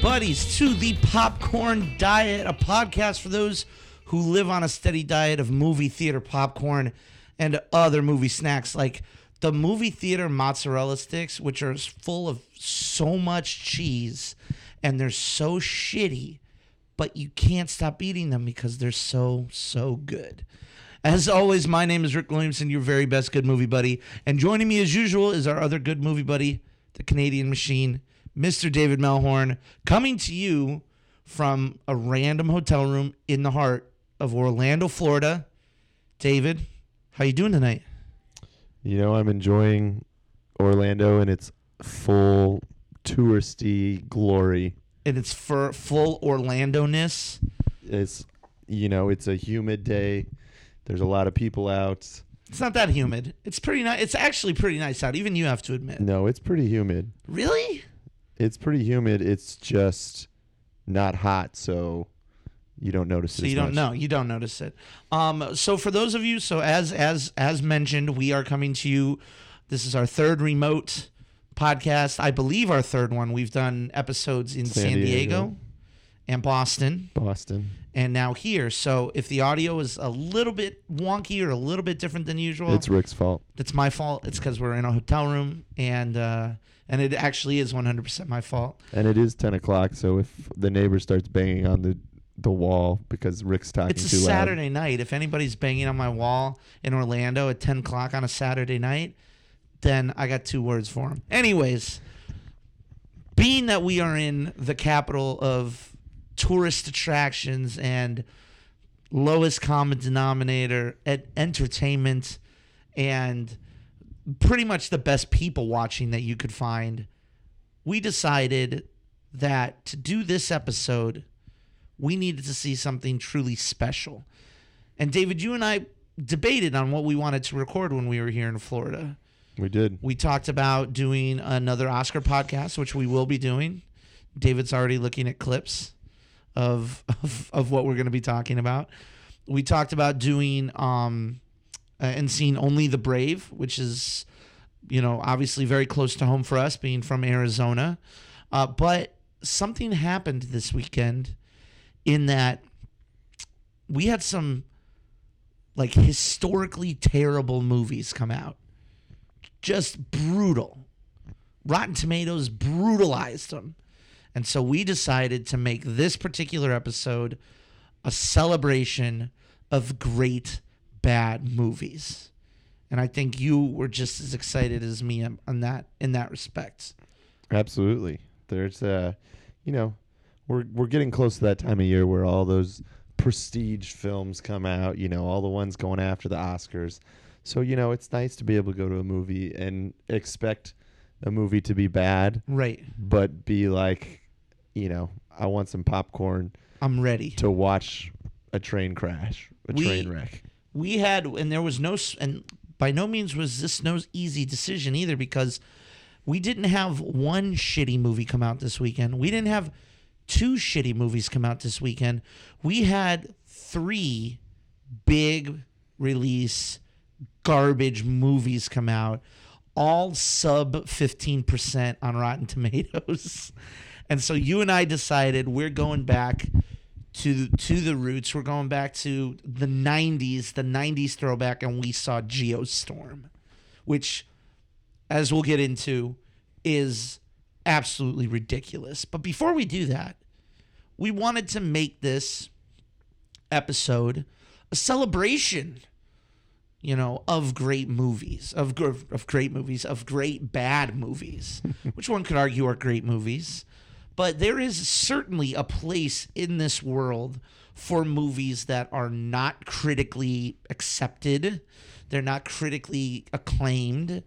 buddies, to the Popcorn Diet, a podcast for those who live on a steady diet of movie theater popcorn and other movie snacks like the movie theater mozzarella sticks, which are full of so much cheese and they're so shitty, but you can't stop eating them because they're so, so good. As always, my name is Rick Williamson, your very best good movie buddy. And joining me as usual is our other good movie buddy, the Canadian machine, Mr. David Melhorn, coming to you from a random hotel room in the heart of Orlando, Florida. David, how you doing tonight? You know, I'm enjoying Orlando and its full touristy glory. And it's for full Orlando-ness. It's you know, it's a humid day. There's a lot of people out. It's not that humid. It's pretty nice. It's actually pretty nice out. Even you have to admit. No, it's pretty humid. Really? It's pretty humid. It's just not hot, so you don't notice it. So you don't know. You don't notice it. Um, so for those of you, so as as as mentioned, we are coming to you. This is our third remote podcast. I believe our third one. We've done episodes in San, San Diego. Diego. and Boston, Boston. and now here. So if the audio is a little bit wonky or a little bit different than usual, It's Rick's fault. It's my fault. It's because we're in a hotel room, and uh, and it actually is 100% my fault. And it is ten o'clock, so if the neighbor starts banging on the the wall because Rick's talking It's a too loud. Saturday night. If anybody's banging on my wall in Orlando at 10 o'clock on a Saturday night, then I got two words for him. Anyways, being that we are in the capital of tourist attractions and lowest common denominator at entertainment and pretty much the best people watching that you could find, we decided that to do this episode, we needed to see something truly special. And David, you and I debated on what we wanted to record when we were here in Florida. We did. We talked about doing another Oscar podcast, which we will be doing. David's already looking at clips of of, of what we're going to be talking about. We talked about doing um uh, and seeing Only the Brave, which is you know obviously very close to home for us, being from Arizona. Uh, but something happened this weekend in that we had some like historically terrible movies come out just brutal. Rotten Tomatoes brutalized them. And so we decided to make this particular episode a celebration of great bad movies. And I think you were just as excited as me on on that in that respect. Absolutely. There's uh you know, we're we're getting close to that time of year where all those prestige films come out, you know, all the ones going after the Oscars. So, you know, it's nice to be able to go to a movie and expect a movie to be bad, Right. but be like, you know, I want some popcorn I'm ready. to watch a train crash, a We- train wreck. We had and there was no and by no means was this no easy decision either because we didn't have one shitty movie come out this weekend. We didn't have two shitty movies come out this weekend. We had three big release garbage movies come out all sub 15% on rotten tomatoes. And so you and i decided we're going back to to the roots. We're going back to the '90s, the '90s throwback, and we saw Geostorm, which, as we'll get into, is absolutely ridiculous. But before we do that, we wanted to make this episode a celebration, you know, of great movies, of of great movies, of great bad movies, which one could argue are great movies. But there is certainly a place in this world for movies that are not critically accepted, they're not critically acclaimed,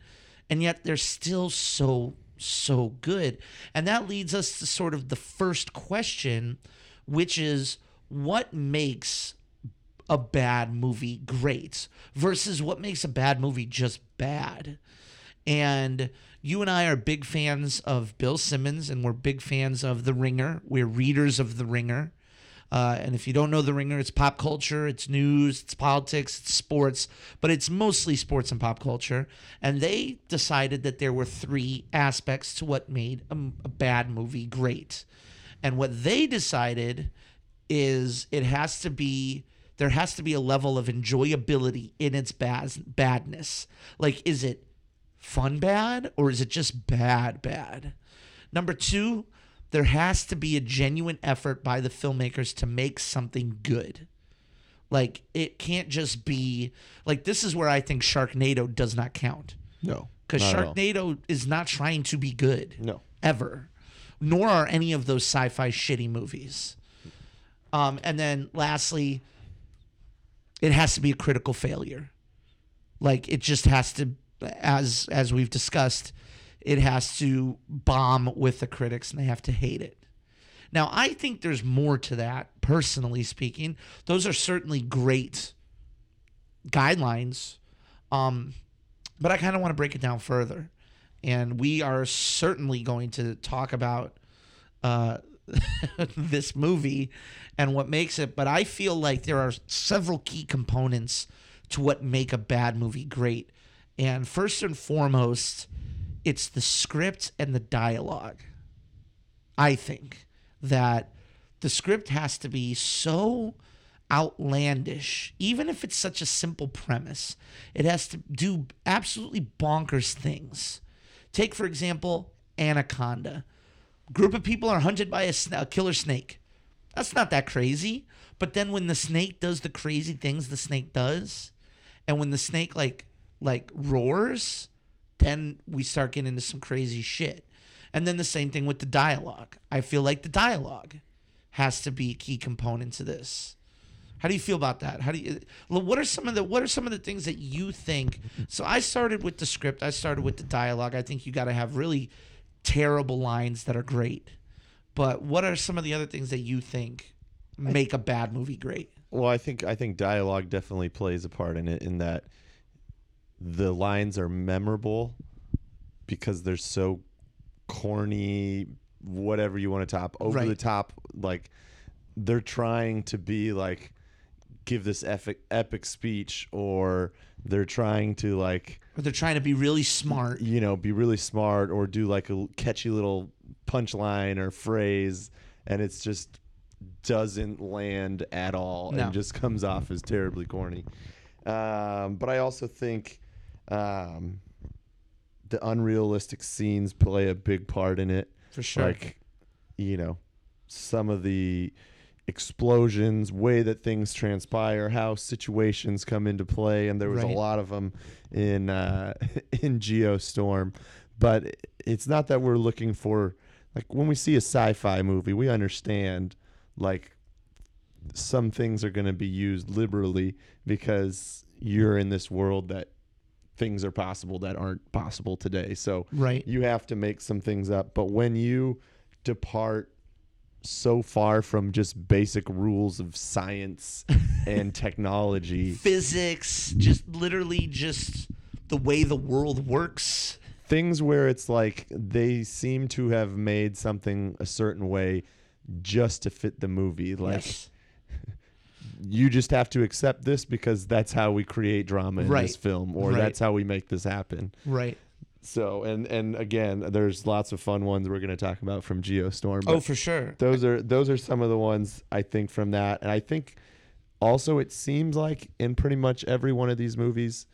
and yet they're still so so good. And that leads us to sort of the first question, which is what makes a bad movie great versus what makes a bad movie just bad. And you and I are big fans of Bill Simmons, and we're big fans of The Ringer. We're readers of The Ringer. Uh, and if you don't know The Ringer, it's pop culture, it's news, it's politics, it's sports, but it's mostly sports and pop culture. And they decided that there were three aspects to what made a, a bad movie great. And what they decided is it has to be there has to be a level of enjoyability in its bad, badness. Like is it fun bad or is it just bad bad? Number 2, there has to be a genuine effort by the filmmakers to make something good. Like it can't just be like this is where I think Sharknado does not count No. because not at. Sharknado is not trying to be good No. ever, nor are any of those sci-fi shitty movies. Um, and then lastly, it has to be a critical failure. Like it just has to, as as we've discussed, it has to bomb with the critics and they have to hate it. Now, I think there's more to that, personally speaking. Those are certainly great guidelines. Um, but I kind of want to break it down further. And we are certainly going to talk about uh, this movie and what makes it. But I feel like there are several key components to what make a bad movie great. And first and foremost, it's the script and the dialogue. I think that the script has to be so outlandish, even if it's such a simple premise. It has to do absolutely bonkers things. Take, for example, Anaconda. Group of people are hunted by a, a killer snake. That's not that crazy. But then when the snake does the crazy things the snake does, and when the snake like like roars, then we start getting into some crazy shit. And then the same thing with the dialogue. I feel like the dialogue has to be a key component to this. How do you feel about that? How do you uh, what are some of the what are some of the things that you think? So I started with the script, I started with the dialogue. I think you got to have really terrible lines that are great. But what are some of the other things that you think make a bad movie great? Well, I think I think dialogue definitely plays a part in it in that the lines are memorable because they're so corny, whatever you want to top, over Right. the top. Like they're trying to be like give this epic epic speech, or they're trying to like Or they're trying to be really smart. you know be really smart or do like a catchy little punchline or phrase, and it's just doesn't land at all No. and just comes off as terribly corny. Um, but I also think um, the unrealistic scenes play a big part in it. For sure. Like, you know, some of the explosions, way that things transpire, how situations come into play, and there was Right. a lot of them in uh, in Geostorm. But it's not that we're looking for like when we see a sci-fi movie, we understand like some things are going to be used liberally because you're in this world that things are possible that aren't possible today. So right. you have to make some things up. But when you depart so far from just basic rules of science and technology, Physics, just literally just the way the world works. things where it's like they seem to have made something a certain way just to fit the movie. Like yes. You just have to accept this because that's how we create drama in Right. this film or Right. that's how we make this happen. Right. So and and again, there's lots of fun ones we're going to talk about from Geostorm. Oh, for sure. those are those are some of the ones I think from that. And I think also it seems like in pretty much every one of these movies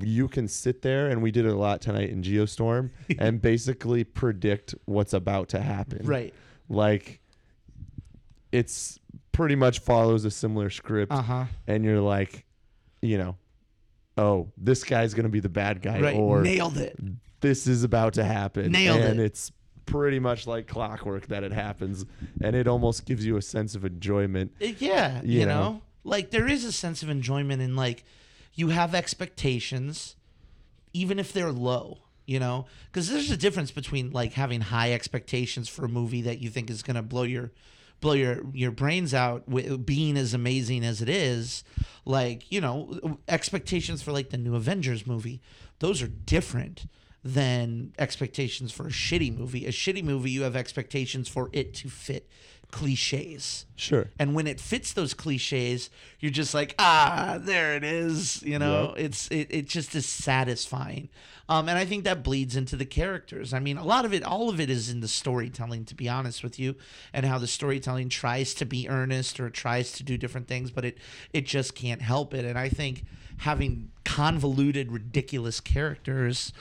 you can sit there and we did it a lot tonight in Geostorm and basically predict what's about to happen. Right. Like it's pretty much follows a similar script Uh huh. and you're like, you know, oh, this guy's going to be the bad guy Right. or Nailed it. this is about to happen. Nailed and it. it's pretty much like clockwork that it happens. And it almost gives you a sense of enjoyment. Uh, yeah. You, You know? know? like there is a sense of enjoyment in like you have expectations, even if they're low. You know, because there's a difference between like having high expectations for a movie that you think is gonna blow your blow your your brains out with being as amazing as it is like you know expectations for like the new avengers movie those are different than expectations for a shitty movie. A shitty movie you have expectations for it to fit cliches. Sure. And when it fits those cliches, you're just like, ah, there it is. You know, Yep. it's it, it just is satisfying. Um, and I think that bleeds into the characters. I mean, a lot of it, all of it is in the storytelling, to be honest with you, and how the storytelling tries to be earnest or tries to do different things, but it it just can't help it. And I think having convoluted, ridiculous characters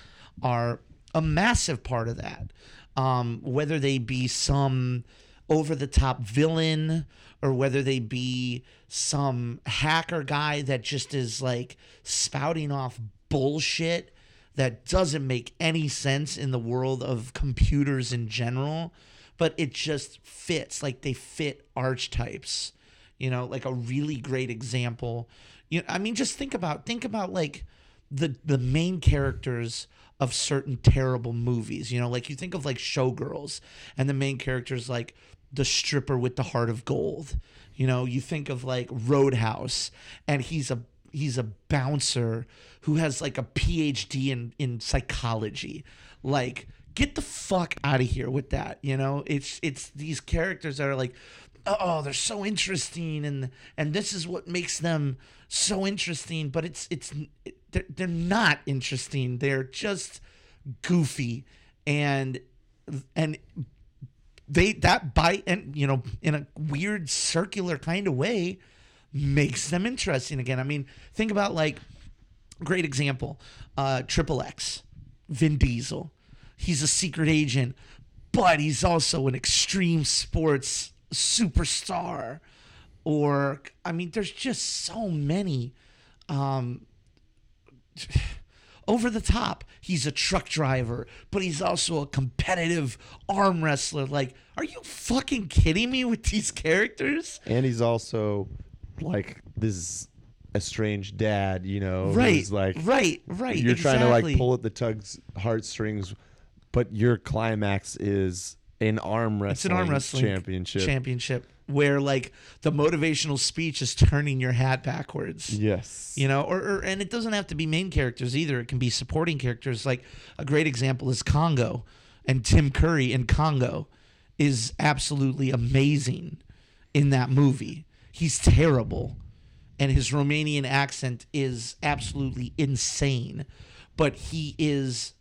are a massive part of that. Um, whether they be some over the top villain or whether they be some hacker guy that just is like spouting off bullshit that doesn't make any sense in the world of computers in general, but it just fits like they fit archetypes. You know, like a really great example. You know, I mean just think about think about like the the main characters of certain terrible movies. You know, like you think of like Showgirls, and the main characters like the stripper with the heart of gold. You know, you think of like Roadhouse, and he's a he's a bouncer who has like a PhD in in psychology. Like, get the fuck out of here with that. You know, it's it's these characters that are like, oh, they're so interesting, and and this is what makes them so interesting. But it's it's they're, they're not interesting. They're just goofy, and and they that bite and you know in a weird circular kind of way makes them interesting again. I mean, think about like great example, uh Triple X, Vin Diesel. He's a secret agent, but he's also an extreme sports superstar. Or I mean, there's just so many um over the top. He's a truck driver, but he's also a competitive arm wrestler. Like, are you fucking kidding me with these characters? And he's also like this estranged dad, you know, Right. who's like right, right. you're trying to like pull at the tug's heartstrings, but your climax is an arm wrestling, It's an arm wrestling championship. championship where like the motivational speech is turning your hat backwards. yes. You know, or, or and it doesn't have to be main characters either. It can be supporting characters. Like a great example is Congo, and Tim Curry in Congo is absolutely amazing in that movie. He's terrible, and his Romanian accent is absolutely insane, but he is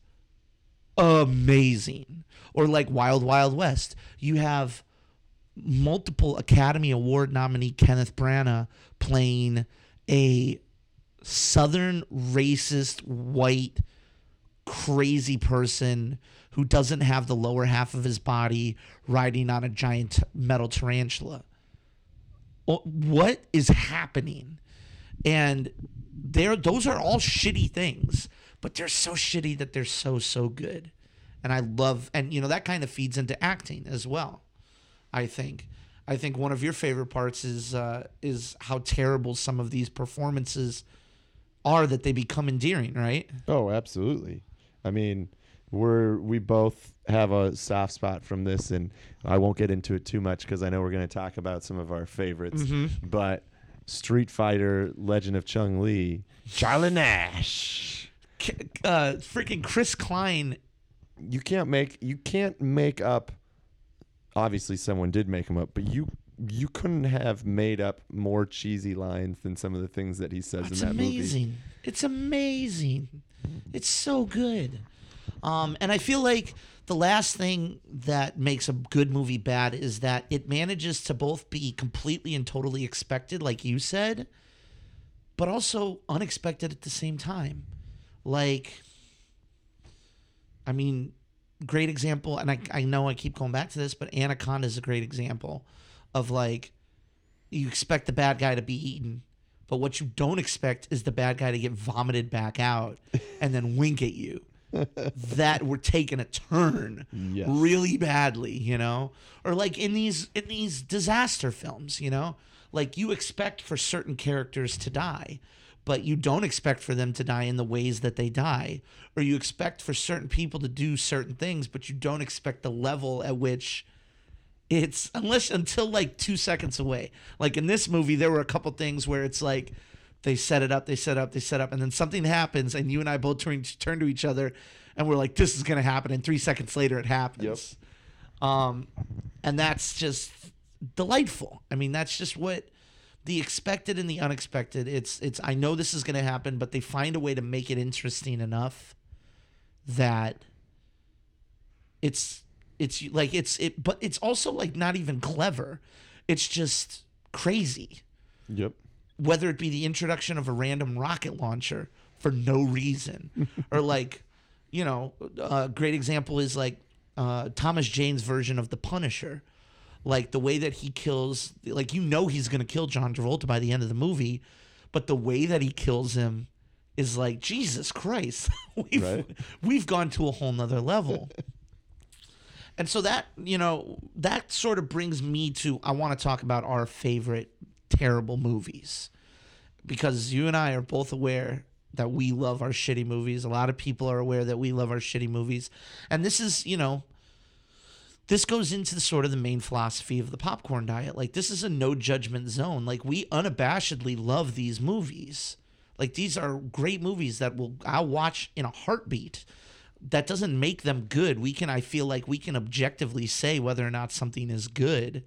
amazing. Or like Wild Wild West, you have multiple Academy Award nominee Kenneth Branagh playing a southern racist white crazy person who doesn't have the lower half of his body riding on a giant metal tarantula. What is happening? And there those are all shitty things, but they're so shitty that they're so so good. And I love and you know that kind of feeds into acting as well. I think. I think one of your favorite parts is uh, is how terrible some of these performances are that they become endearing, right? Oh, absolutely. I mean, we're we both have a soft spot from this, and I won't get into it too much because I know we're going to talk about some of our favorites. Mm-hmm. But Street Fighter: Legend of Chun Li, Charlie Nash. Uh, freaking Chris Klein. You can't make you can't make up. Obviously, someone did make him up, but you you couldn't have made up more cheesy lines than some of the things that he says It's in that movie. It's amazing. It's amazing. It's so good. Um, and I feel like the last thing that makes a good movie bad is that it manages to both be completely and totally expected, like you said, but also unexpected at the same time. Like, I mean, great example, and I, I know I keep going back to this, but Anaconda is a great example of like, you expect the bad guy to be eaten, but what you don't expect is the bad guy to get vomited back out and then wink at you. that we're taking a turn Yes. really badly, you know? Or like in these in these disaster films, you know? Like you expect for certain characters to die, but you don't expect for them to die in the ways that they die. Or you expect for certain people to do certain things, but you don't expect the level at which it's unless until like two seconds away. Like in this movie, there were a couple things where it's like they set it up, they set up, they set up, and then something happens, and you and I both turn turn to each other, and we're like, "This is gonna happen," and three seconds later, it happens. Yep. Um, and that's just delightful. I mean, that's just what the expected and the unexpected. It's it's I know this is going to happen, but they find a way to make it interesting enough that it's it's like it's it but it's also like not even clever. It's just crazy. Yep. Whether it be the introduction of a random rocket launcher for no reason or like you know, a great example is like uh, Thomas Jane's version of the Punisher. Like the way that he kills, like you know he's gonna kill John Travolta by the end of the movie, but the way that he kills him is like Jesus Christ. we've Right. we've gone to a whole nother level. and so that you know that sort of brings me to I want to talk about our favorite terrible movies because you and I are both aware that we love our shitty movies. A lot of people are aware that we love our shitty movies. And this is, you know, this goes into the sort of the main philosophy of the popcorn diet. Like this is a no judgment zone. Like we unabashedly love these movies. Like these are great movies that will I'll watch in a heartbeat. That doesn't make them good. We can I feel like we can objectively say whether or not something is good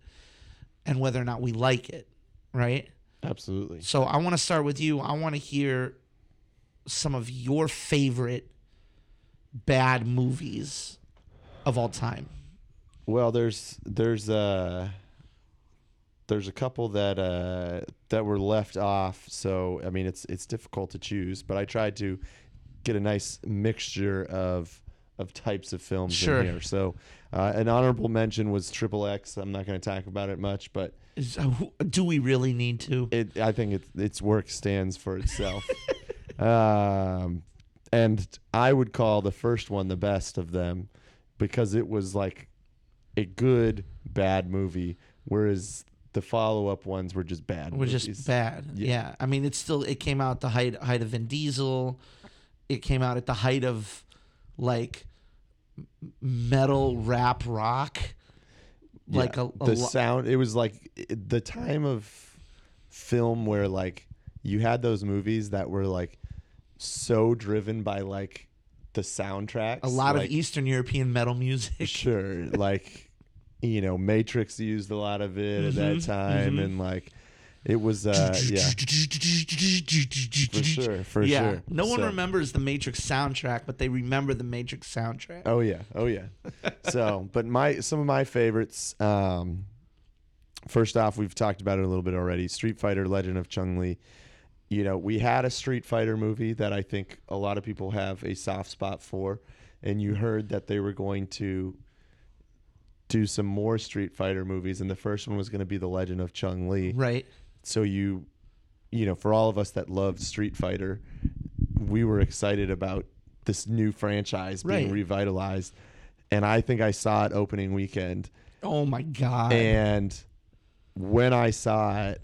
and whether or not we like it, right? Absolutely. So I want to start with you. I want to hear some of your favorite bad movies of all time. Well, there's there's uh there's a couple that uh that were left off. So I mean, it's it's difficult to choose, but I tried to get a nice mixture of of types of films Sure. in here. So uh, an honorable mention was Triple X. I'm not going to talk about it much, but Is, uh, do we really need to? it I think it, its work stands for itself. um, and I would call the first one the best of them because it was like a good bad movie, whereas the follow up ones were just bad. We're movies. just bad. Yeah. Yeah. I mean, it's still. It came out at the height height of Vin Diesel. It came out at the height of like metal rap rock. Like Yeah, a, a the lo- sound. It was like the time of film where like you had those movies that were like so driven by like the soundtracks. a lot like, of Eastern European metal music. sure like you know matrix used a lot of it at that Mhm, time mhm. and like it was uh yeah for sure for yeah. sure No one So- remembers the Matrix soundtrack, but they remember the Matrix soundtrack. oh yeah oh yeah so but my some of my favorites um first off we've talked about it a little bit already street fighter legend of chun li you know we had a street fighter movie that i think a lot of people have a soft spot for and you heard that they were going to do some more street fighter movies and the first one was going to be the legend of chun li Right. so you you know for all of us that loved street fighter we were excited about this new franchise being Right. revitalized and i think i saw it opening weekend Oh my god. and when i saw it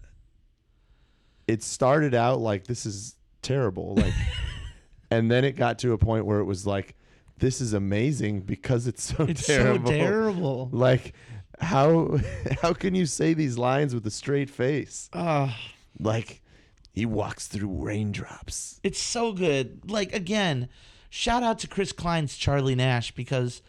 it started out like this is terrible like and then it got to a point where it was like this is amazing because it's so terrible. it's terrible so terrible. like how how can you say these lines with a straight face Uh, like he walks through raindrops. it's so good. Like again, shout out to Chris Klein's Charlie Nash because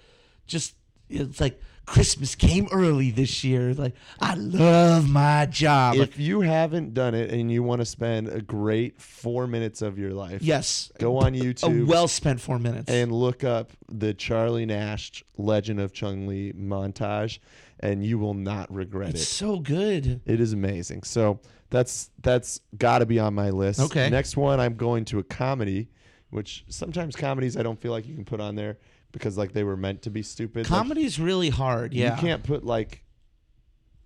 just it's like Christmas came early this year. Like I love my job. Like, If you haven't done it and you want to spend a great four minutes of your life, yes, go on YouTube. a well spent four minutes. and look up the Charlie Nash Legend of Chun Li montage, and you will not regret it's it. so good. It is amazing. So that's that's got to be on my list. Okay. Next one, I'm going to a comedy, which sometimes comedies I don't feel like you can put on there because like they were meant to be stupid. Comedy's really hard. Yeah, You can't put like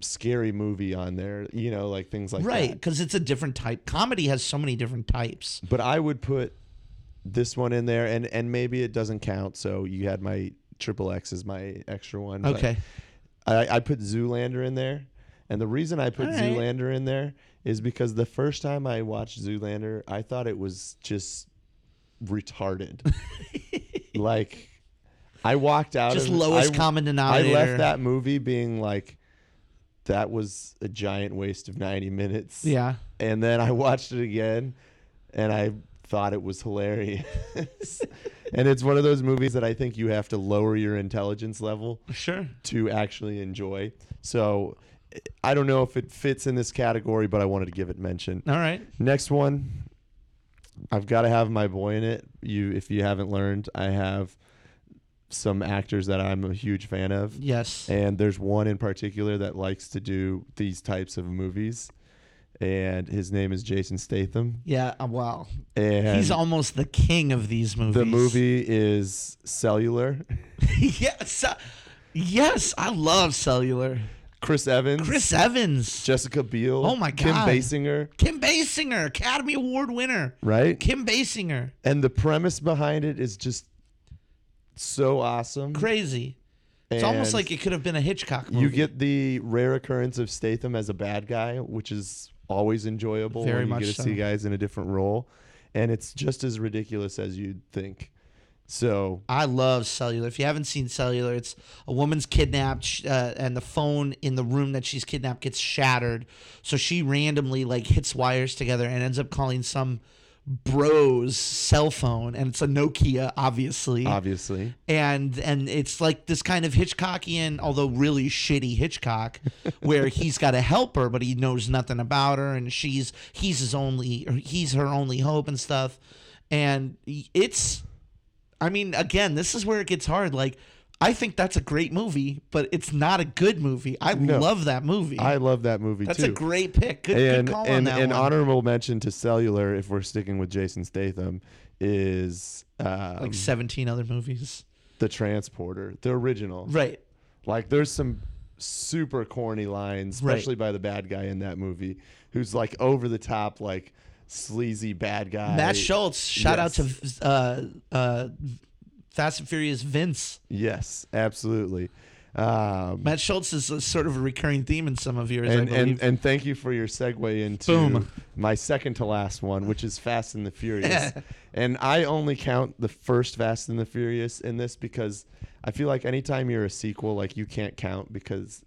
scary movie on there, you know, like things like that. right that. because it's a different type. Comedy has so many different types. But I would put this one in there, and and maybe it doesn't count. So you had my triple X as my extra one. but Okay, I, I put Zoolander in there, and the reason I put All right. Zoolander in there is because the first time I watched Zoolander, I thought it was just retarded. like, I walked out. just of, lowest I, common denominator. I left that movie being like, that was a giant waste of ninety minutes. Yeah, And then I watched it again, and I thought it was hilarious. and it's one of those movies that I think you have to lower your intelligence level sure. to actually enjoy. So I don't know if it fits in this category, but I wanted to give it mention. All right. Next one, I've got to have my boy in it. You, if you haven't learned, I have some actors that I'm a huge fan of, Yes. and there's one in particular that likes to do these types of movies, and his name is Jason Statham. Yeah. uh, Wow. And He's almost the king of these movies. the movie is Cellular. yes. uh, Yes. I love Cellular. Chris Evans, Chris Evans. Jessica Biel, Oh my god. Kim Basinger, Kim Basinger, Academy Award winner. right? Kim Basinger. And the premise behind it is just so awesome. Crazy. It's almost like it could have been a Hitchcock movie. you get the rare occurrence of Statham as a bad guy, which is always enjoyable Very when you much get to so. see guys in a different role, and it's just as ridiculous as you'd think. So I love Cellular. If you haven't seen Cellular, it's a woman's kidnapped, sh- uh, and the phone in the room that she's kidnapped gets shattered. So she randomly like hits wires together and ends up calling some bro's cell phone, and it's a Nokia, obviously. obviously, and and it's like this kind of Hitchcockian, although really shitty Hitchcock, where he's got to help her, but he knows nothing about her, and she's he's his only, he's her only hope and stuff, and it's, I mean, again, this is where it gets hard. Like, I think that's a great movie, but it's not a good movie. I No. love that movie. I love that movie that's too. That's a great pick. Good, and good call on and that an honorable mention to Cellular, if we're sticking with Jason Statham, is um, like seventeen other movies, the Transporter, the original. right? Like there's some super corny lines, Right. especially by the bad guy in that movie, who's like over the top, like sleazy bad guy. Matt Schulze. Shout out to uh, uh, Fast and Furious Vince. Yes, absolutely. Um, Matt Schulze is a, sort of a recurring theme in some of yours, I and, believe. and and thank you for your segue into Boom. my second to last one, which is Fast and the Furious. and I only count the first Fast and the Furious in this because I feel like anytime you're a sequel, like you can't count because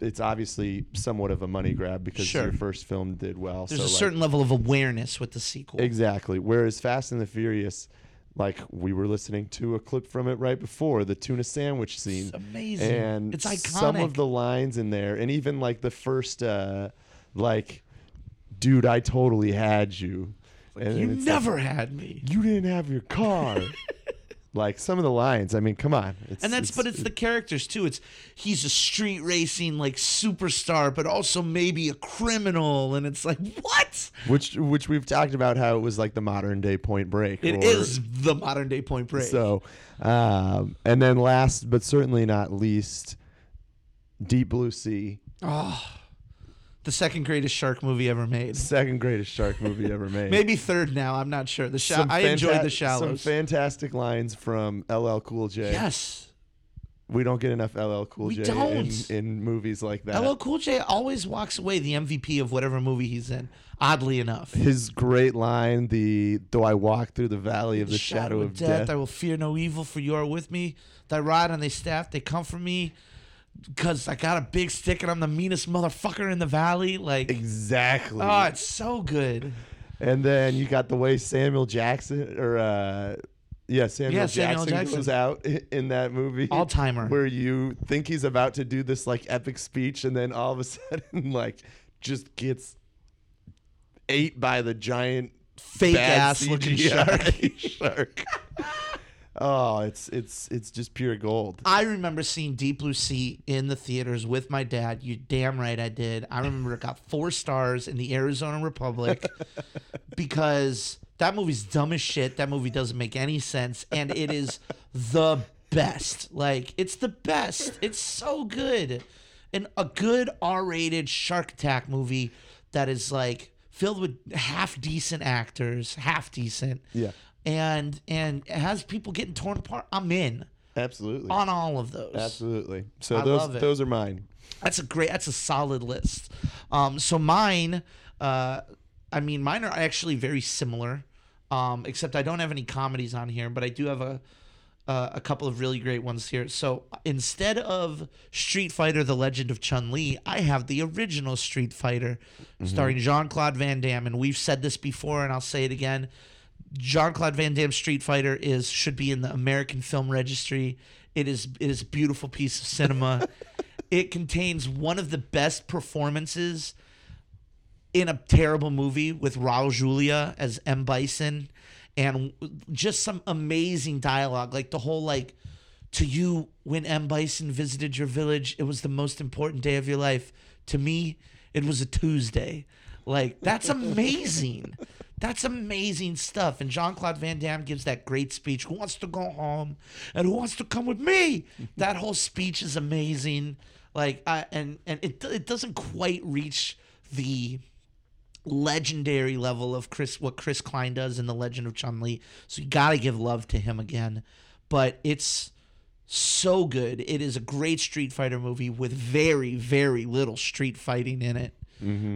it's obviously somewhat of a money grab because Sure. your first film did well. There's so a like- certain level of awareness with the sequel. Exactly. Whereas Fast and the Furious, like we were listening to a clip from it right before the tuna sandwich scene. It's amazing. And it's iconic. some of the lines in there, and even like the first, uh, like, dude, I totally had you. and you it's like, never had me. you didn't have your car. like some of the lines. I mean, come on. It's, And that's but it's the characters too. It's he's a street racing like superstar, but also maybe a criminal, and it's like what? which which we've talked about how it was like the modern day Point Break. It or- is the modern day Point Break. So, um, and then last but certainly not least, Deep Blue Sea, oh, the second greatest shark movie ever made. second greatest shark movie ever made. Maybe third now. I'm not sure. The Some I enjoyed the the Some fantastic lines from LL Cool J. yes. We don't get enough LL Cool We J don't. In, in movies like that. LL Cool J always walks away the MVP of whatever movie he's in. Oddly enough, His great line, the though I walk through the valley of the shadow, of death. I will fear no evil, for you are with me. Thy rod and thy staff, they comfort me. Because I got a big stick and I'm the meanest motherfucker in the valley. Like, exactly. oh, it's so good. And then you got the way Samuel Jackson or uh yeah, Samuel, Yeah, Jackson, Samuel Jackson. goes out i- in that movie. All timer. Where you think he's about to do this like epic speech and then all of a sudden like just gets ate by the giant Fake bad ass looking CGI shark. shark. Oh, it's it's it's just pure gold. I remember seeing Deep Blue Sea in the theaters with my dad. You damn right I did. I remember it got four stars in the Arizona Republic because that movie's dumb as shit. That movie doesn't make any sense, and it is the best. Like it's the best. It's so good, and a good R-rated shark attack movie that is like filled with half decent actors, half decent. Yeah. And and it has people getting torn apart. I'm in Absolutely. on all of those. Absolutely. So I those those are mine. That's a great. That's a solid list. Um, so mine, uh, I mean, mine are actually very similar, um, except I don't have any comedies on here, but I do have a uh, a couple of really great ones here. So instead of Street Fighter: The Legend of Chun Li, I have the original Street Fighter, starring Jean Claude Van Damme, and we've said this before, and I'll say it again. Jean Claude Van Damme Street Fighter is should be in the American Film Registry. It is it is a beautiful piece of cinema. It contains one of the best performances in a terrible movie with Raul Julia as M. Bison and just some amazing dialogue. Like the whole like to you when M. Bison visited your village, it was the most important day of your life. To me, it was a Tuesday. Like that's amazing. That's amazing stuff. And Jean Claude Van Damme gives that great speech. Who wants to go home and who wants to come with me? that whole speech is amazing. Like I and and it it doesn't quite reach the legendary level of Chris what Chris Klein does in The Legend of Chun Li. So you got to give love to him again. But it's so good. It is a great Street Fighter movie with very very little street fighting in it.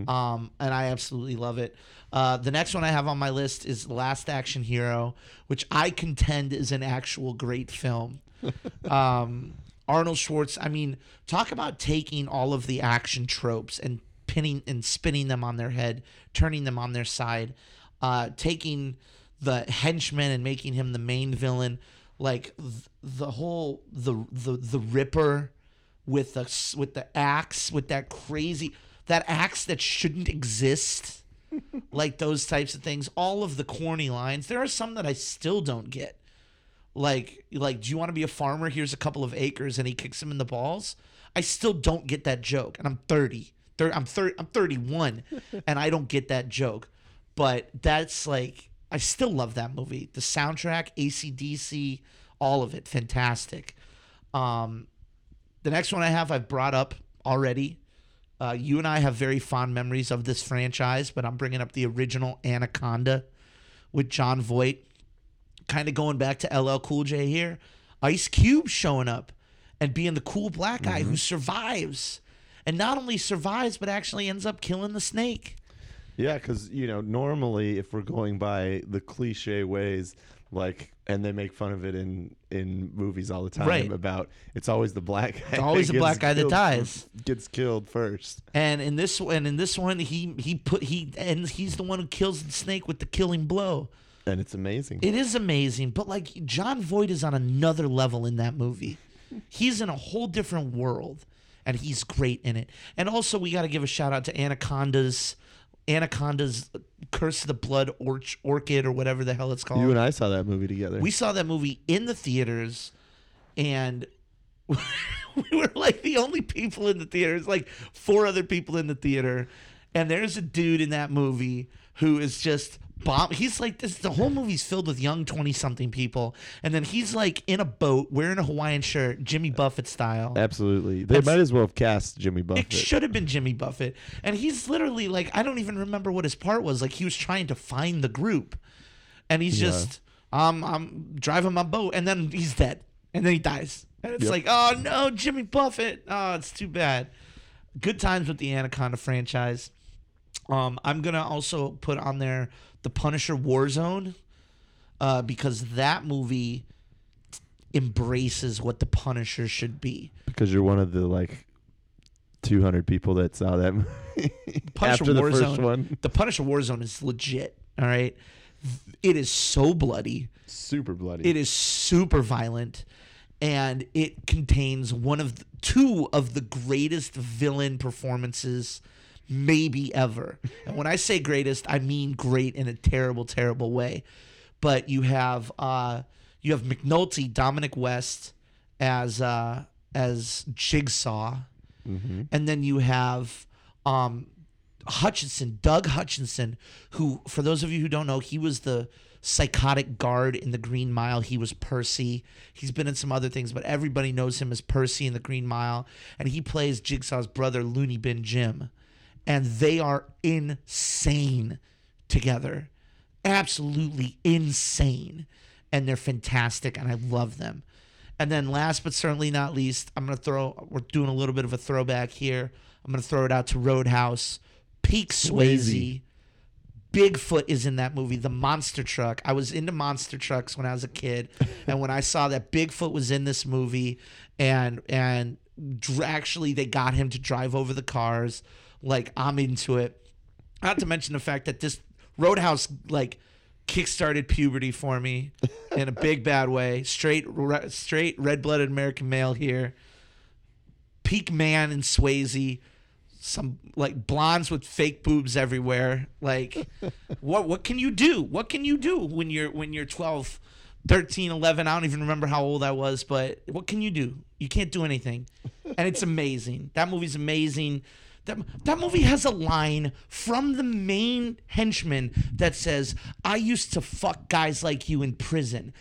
Um, and I absolutely love it. Uh, the next one I have on my list is Last Action Hero, which I contend is an actual great film. um, Arnold Schwartz. I mean, talk about taking all of the action tropes and pinning and spinning them on their head, turning them on their side, uh, taking the henchman and making him the main villain. Like th- the whole the the the Ripper with the with the axe with that crazy that axe that shouldn't exist. like those types of things. All of the corny lines. There are some that I still don't get. Like like do you want to be a farmer? Here's a couple of acres and he kicks him in the balls. I still don't get that joke and i'm 30 Thir- i'm 30 i'm 31 and i don't get that joke. But that's like i still love that movie. The soundtrack acdc all of it fantastic. Um the next one i have i've brought up already uh, you and i have very fond memories of this franchise but i'm bringing up the original anaconda with jon voight kind of going back to LL Cool J here, Ice Cube showing up and being the cool black guy who survives. And not only survives, but actually ends up killing the snake. Yeah, because you know normally if we're going by the cliche ways, like, and they make fun of it in in movies all the time Right. about it's always the black guy. always that the black guy that dies. Gets killed first. And in this and in this one, he he put he and he's the one who kills the snake with the killing blow. And it's amazing. It is amazing, but like Jon Voight is on another level in that movie. He's in a whole different world, and he's great in it. And also, we got to give a shout out to Anaconda's Anaconda's Curse of the Blood Orch- Orchid or whatever the hell it's called. you and I saw that movie together. We saw that movie in the theaters, and we were like the only people in the theater. It's like four other people in the theater, and there's a dude in that movie who is just bomb. He's like this. The whole movie's filled with young twenty-something people, and then he's like in a boat wearing a Hawaiian shirt, Jimmy Buffett style. Absolutely. They might as well have cast Jimmy It Buffett. should have been Jimmy Buffett. And he's literally like, I don't even remember what his part was. Like he was trying to find the group. And he's Yeah. just, um, I'm driving my boat. And then he's dead. And then he dies. And it's Yep. like, oh no, Jimmy Buffett. Oh, it's too bad. Good times with the Anaconda franchise. Um, I'm gonna also put on there the Punisher Warzone, uh, because that movie embraces what the Punisher should be. because you're one of the like 200 people that saw that movie Punisher after the first one. The Punisher Warzone is legit. All right. It is so bloody. Super bloody. It is super violent. And it contains one of the, two of the greatest villain performances maybe ever. And when I say greatest, I mean great in a terrible, terrible way. But you have uh you have McNulty, Dominic West as uh as Jigsaw. And then you have um Hutchinson, Doug Hutchinson, who, for those of you who don't know, he was the psychotic guard in the Green Mile. He was Percy. He's been in some other things, but everybody knows him as Percy in the Green Mile. And he plays Jigsaw's brother, Looney Bin Jim. And they are insane together. Absolutely insane. And they're fantastic, and I love them. And then last but certainly not least, I'm gonna throw we're doing a little bit of a throwback here. I'm gonna throw it out to Roadhouse. Peak Swayze. Bigfoot is in that movie, the monster truck. I was into monster trucks when I was a kid, and when I saw that Bigfoot was in this movie, and and dr- actually they got him to drive over the cars, like I'm into it. Not to mention the fact that this Roadhouse like kickstarted puberty for me in a big bad way. Straight re- straight red blooded American male here. peak man and Swayze, some like blondes with fake boobs everywhere. Like, what what can you do? What can you do when you're when you're 12, 13, 11? I don't even remember how old I was, but what can you do? You can't do anything, and it's amazing. That movie's amazing. That, that movie has a line from the main henchman that says, I used to fuck guys like you in prison.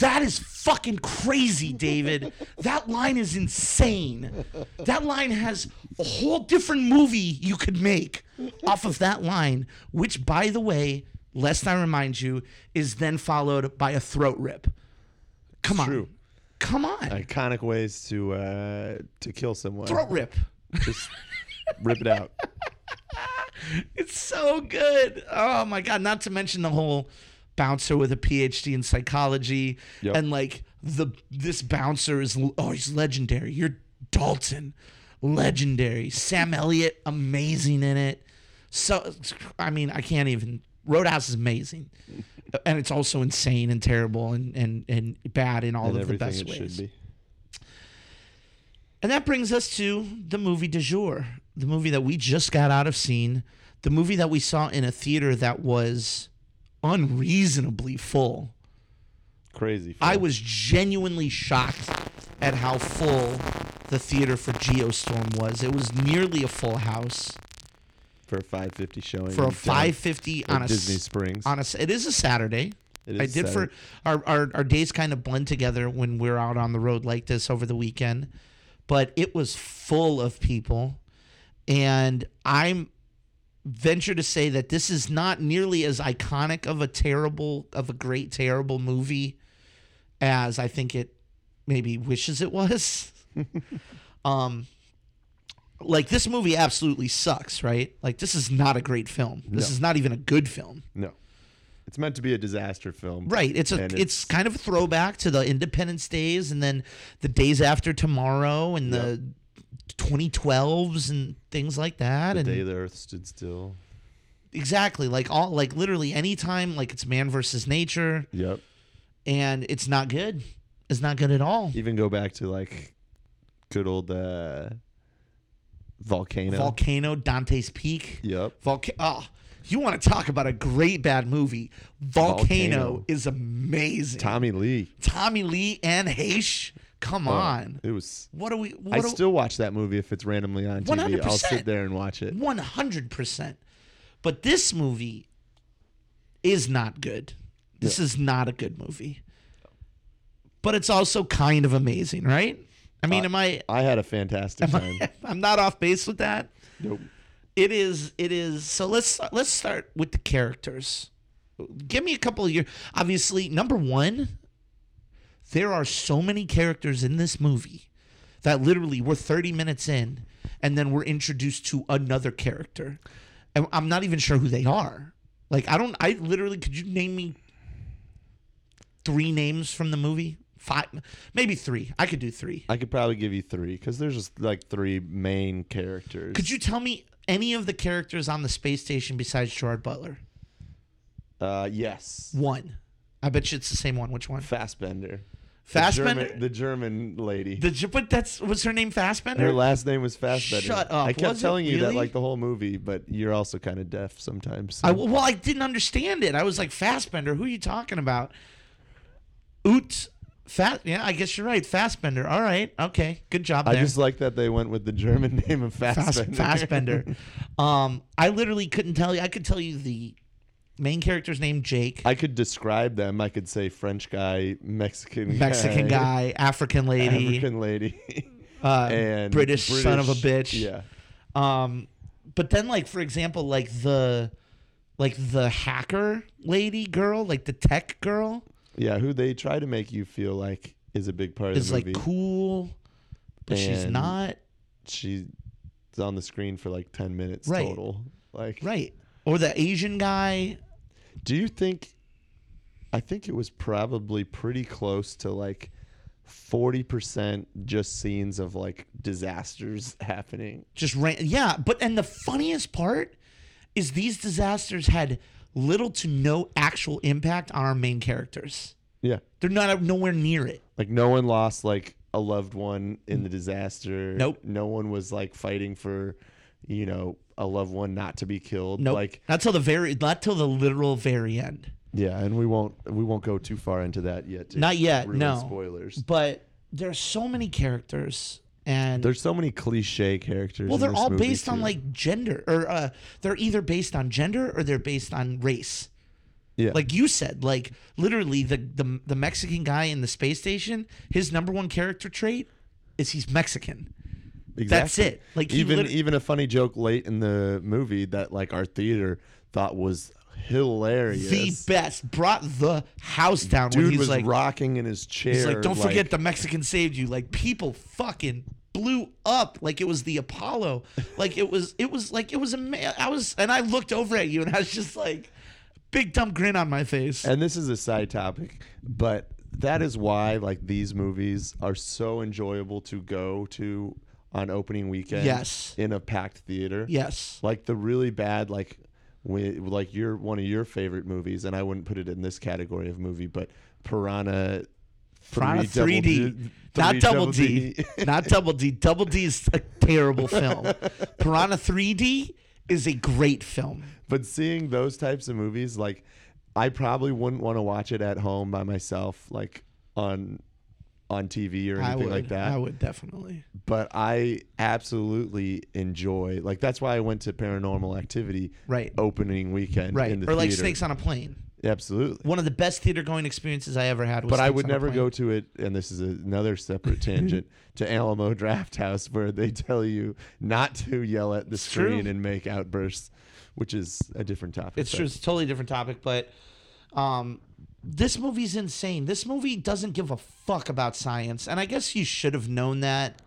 That is fucking crazy, David. that line is insane. That line has a whole different movie you could make off of that line, which, by the way, lest I remind you, is then followed by a throat rip. Come on. true. Come on. Iconic ways to uh, to kill someone. throat rip. Just rip it out. It's so good. Oh my god! Not to mention the whole bouncer with a PhD in psychology, Yep. and like the this bouncer is oh he's legendary. You're Dalton, legendary. Sam Elliott, amazing in it. So I mean, I can't even. Roadhouse is amazing, and it's also insane and terrible and and and bad in all and of the best ways. be. And that brings us to the movie du jour, the movie that we just got out of seeing, the movie that we saw in a theater that was unreasonably full. Crazy. I was genuinely shocked at how full the theater for Geostorm was. It was nearly a full house for a 550 showing for a uh, 550 on a Disney Springs. on a it is a Saturday. It I is did for Saturday. our, our our days kind of blend together when we're out on the road like this over the weekend. But it was full of people. And I'm venture to say that this is not nearly as iconic of a terrible of a great terrible movie as I think it maybe wishes it was. um like this movie absolutely sucks, right? Like this is not a great film. This No. is not even a good film. No, it's meant to be a disaster film. Right. It's a it's, it's- kind of a throwback to the Independence Days and then the days after tomorrow and the 2012s and things like that. The and day the Earth stood still. exactly like all like literally anytime like it's man versus nature Yep. and it's not good. It's not good at all. Even go back to like good old uh, volcano. Volcano, Dante's Peak. yep. Volcano. Oh, you want to talk about a great bad movie? Volcano, Volcano. is amazing. Tommy Lee. Tommy Lee and Heche. Come Oh, on. it was. What are we? What I are, still watch that movie if it's randomly on TV. I'll 100%. sit there and watch it. One hundred percent. But this movie is not good. This is not a good movie. But it's also kind of amazing, right? I mean, am I? I had a fantastic time. I'm not off base with that. nope. It is. It is. So let's let's start with the characters. Give me a couple of your. Obviously, number one, there are so many characters in this movie that literally we're 30 minutes in, and then we're introduced to another character, and I'm not even sure who they are. Like I don't. I literally could you name me three names from the movie? Five, maybe three. I could do three. I could probably give you three because there's just like three main characters. Could you tell me any of the characters on the space station besides Gerard Butler? Uh, yes. One. I bet you it's the same one. Which one? Fassbender. Fassbender. The German, the German lady. The, but that's was her name Fassbender. Her last name was Fassbender. Shut up. I kept Was telling you that like the whole movie, but you're also kind of deaf sometimes. so- I, well, I didn't understand it. I was like Fassbender. Who are you talking about? Oot. Fat. Yeah, I guess you're right. Fassbender. All right. Okay. Good job I just like that they went with the German name of Fass- Fassbender. Fassbender. um, I literally couldn't tell you. I could tell you the main character's name, Jake. I could describe them. I could say French guy, Mexican Mexican guy, African lady, African lady, uh, and British, son of a bitch. Yeah. Um, but then like for example, like the like the hacker lady girl, like the tech girl, Yeah, who they try to make you feel like is a big part of the movie. is like cool, but she's not. She's on the screen for like 10 minutes Right. total. Like Right. Or the Asian guy. Do you think I think it was probably pretty close to like 40% just scenes of like disasters happening. Just ran. Yeah. But, and the funniest part is these disasters had little to no actual impact on our main characters. Yeah. They're not nowhere near it. Like no one lost like a loved one in the disaster. Nope. No one was like fighting for, you know, a loved one not to be killed. Nope. Like not till the very, not till the literal very end. yeah, and we won't we won't go too far into that yet. to Not yet, no. spoilers. But there's so many characters, and There's so many cliche characters. well, they're all based on like gender, or uh, they're either based on gender or they're based on race. yeah, Like you said, like literally the the the Mexican guy in the space station, his number one character trait is he's Mexican. That's it. Like even even a funny joke late in the movie that like our theater thought was hilarious. the best brought the house down when Dude he's was like rocking in his chair. he's like don't forget the Mexican saved you. Like people fucking blew up like it was the Apollo. like it was it was like it was a man. I was and I looked over at you and I was just like big dumb grin on my face. And this is a side topic, but that is why like these movies are so enjoyable to go to on opening weekend. Yes. in a packed theater. yes. like the really bad like when, like your one of your favorite movies, and I wouldn't put it in this category of movie, but Piranha. Piranha 3 3D, not three Double D, not Double D. Double D is a terrible film. Piranha 3D is a great film. But seeing those types of movies, like I probably wouldn't want to watch it at home by myself, like on on TV or I anything would, like that. I would definitely. But I absolutely enjoy like that's why I went to Paranormal Activity Right. opening weekend Right. in the Or like. Snakes on a Plane. Absolutely. One of the best theater going experiences I ever had was But I would never go to it, and this is another separate tangent, to Alamo Draft House where they tell you not to yell at the It's true. screen and make outbursts, which is a different topic. It's but- true. It's a totally different topic, but um, this movie's insane. This movie doesn't give a fuck about science, and I guess you should have known that,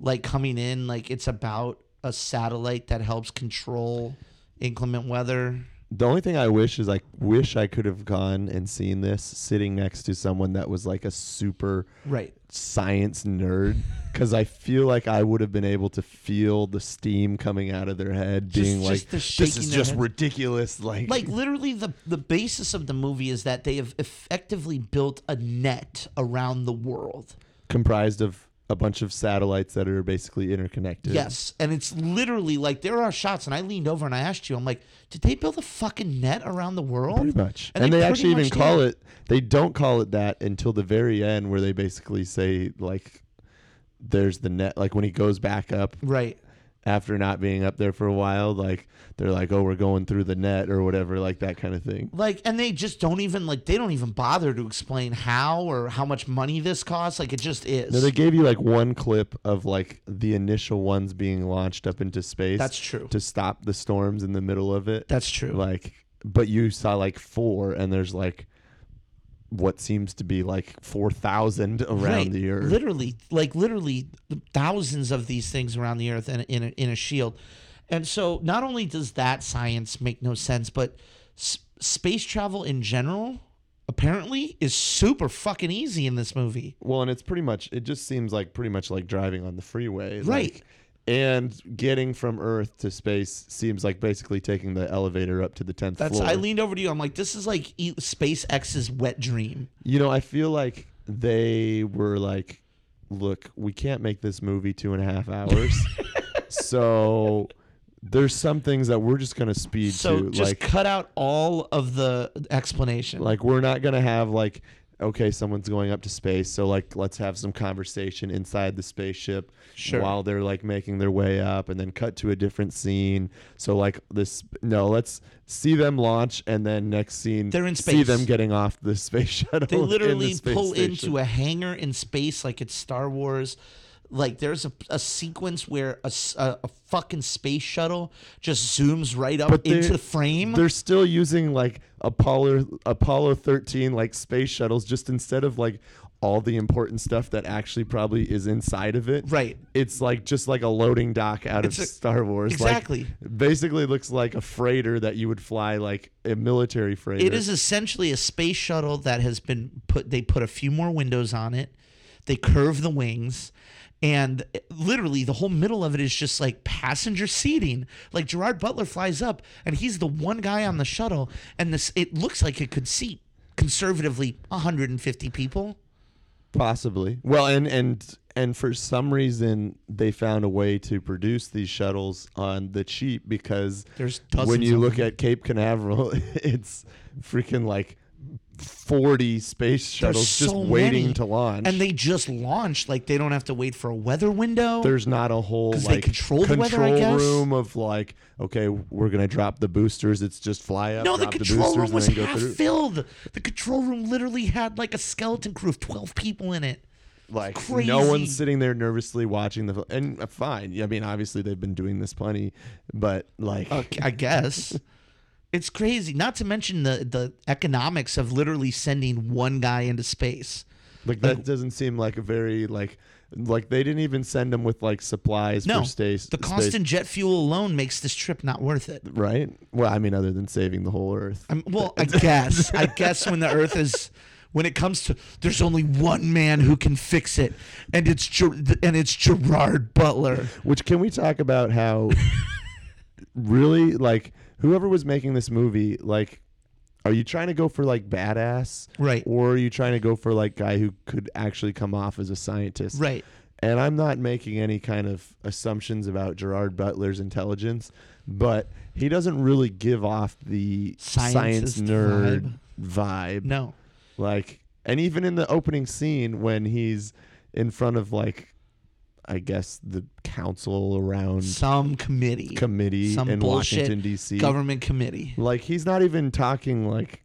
like coming in, like it's about a satellite that helps control inclement weather. The only thing I wish is I wish I could have gone and seen this sitting next to someone that was like a super Right. science nerd because I feel like I would have been able to feel the steam coming out of their head, Just- being just like, the "This shaking is their just head." ridiculous." Like, Like literally, the the basis of the movie is that they have effectively built a net around the world. comprised of a bunch of satellites that are basically interconnected. Yes, and it's literally like there are shots, and I leaned over and I asked you, I'm like, did they build a fucking net around the world? pretty much. And And, they they, actually even call did. it. They don't call it that until the very end, where they basically say like, "There's the net." Like when he goes back up Right. After not being up there for a while, like they're like, "Oh, we're going through the net" or whatever, like that kind of thing. Like, and they just don't even like they don't even bother to explain how or how much money this costs. Like, it just is. No, they gave you like one clip of like the initial ones being launched up into space. That's true. To stop the storms in the middle of it. That's true. Like, but you saw like four, and there's like what seems to be like four thousand around Right. the earth. Literally, like literally thousands of these things around the earth in, in, a, in a shield. And so not only does that science make no sense, but s- space travel in general apparently is super fucking easy in this movie. Well, and it's pretty much it just seems like pretty much like driving on the freeway. Right. Like, and getting from Earth to space seems like basically taking the elevator up to the tenth That's floor. I leaned over to you. I'm like, this is like E- SpaceX's wet dream. you know, I feel like they were like, look, we can't make this movie two and a half hours. so there's some things that we're just gonna speed So to. just like cut out all of the explanation. like we're not gonna have like okay someone's going up to space so like let's have some conversation inside the spaceship Sure. while they're like making their way up and then cut to a different scene so like this no let's see them launch and then next scene They're in space. see them getting off the space shuttle they in the literally pull station. into a hangar in space like it's Star Wars. Like there's a, a sequence where a a fucking space shuttle just zooms right up But into they're- the frame. they're still using like Apollo Apollo 13 like space shuttles just instead of like all the important stuff that actually probably is inside of it. Right. It's like just like a loading dock out It's of a- Star Wars. Like, Exactly. basically looks like a freighter that you would fly like a military freighter. It is essentially a space shuttle that has been put. They put a few more windows on it. They curve the wings, and literally the whole middle of it is just like passenger seating. Like Gerard Butler flies up, and he's the one guy on the shuttle, and this it looks like it could seat conservatively 150 people. Possibly. Well, and and and for some reason they found a way to produce these shuttles on the cheap because There's when you look them. at Cape Canaveral, it's freaking like 40 space shuttles just waiting many. to launch. and they just launched, like they don't have to wait for a weather window. there's not a whole 'Cause they like control the weather, I guess? room of like okay we're gonna drop the boosters it's just fly up no, the control boosters room was half through filled. The control room literally had like a skeleton crew of twelve people in it. like crazy. no one's sitting there nervously watching the and uh, fine i mean obviously they've been doing this plenty but like Okay, I guess. It's crazy. Not to mention the the economics of literally sending one guy into space. like that doesn't seem like a very like like they didn't even send them with like supplies No, for space the cost space, in jet fuel alone makes this trip not worth it. right well i mean other than saving the whole earth I'm, well, I guess. I guess when the Earth is, when it comes to, there's only one man who can fix it, and it's Ger- and it's Gerard Butler. Which can we talk about how really like whoever was making this movie, like are you trying to go for like badass? Right. Or are you trying to go for like guy who could actually come off as a scientist? Right. And I'm not making any kind of assumptions about Gerard Butler's intelligence, but he doesn't really give off the science Scientist nerd vibe. No. Like, and even in the opening scene when he's in front of like, I guess the council around Some committee, committee some in Washington D.C. government committee. Like he's not even talking like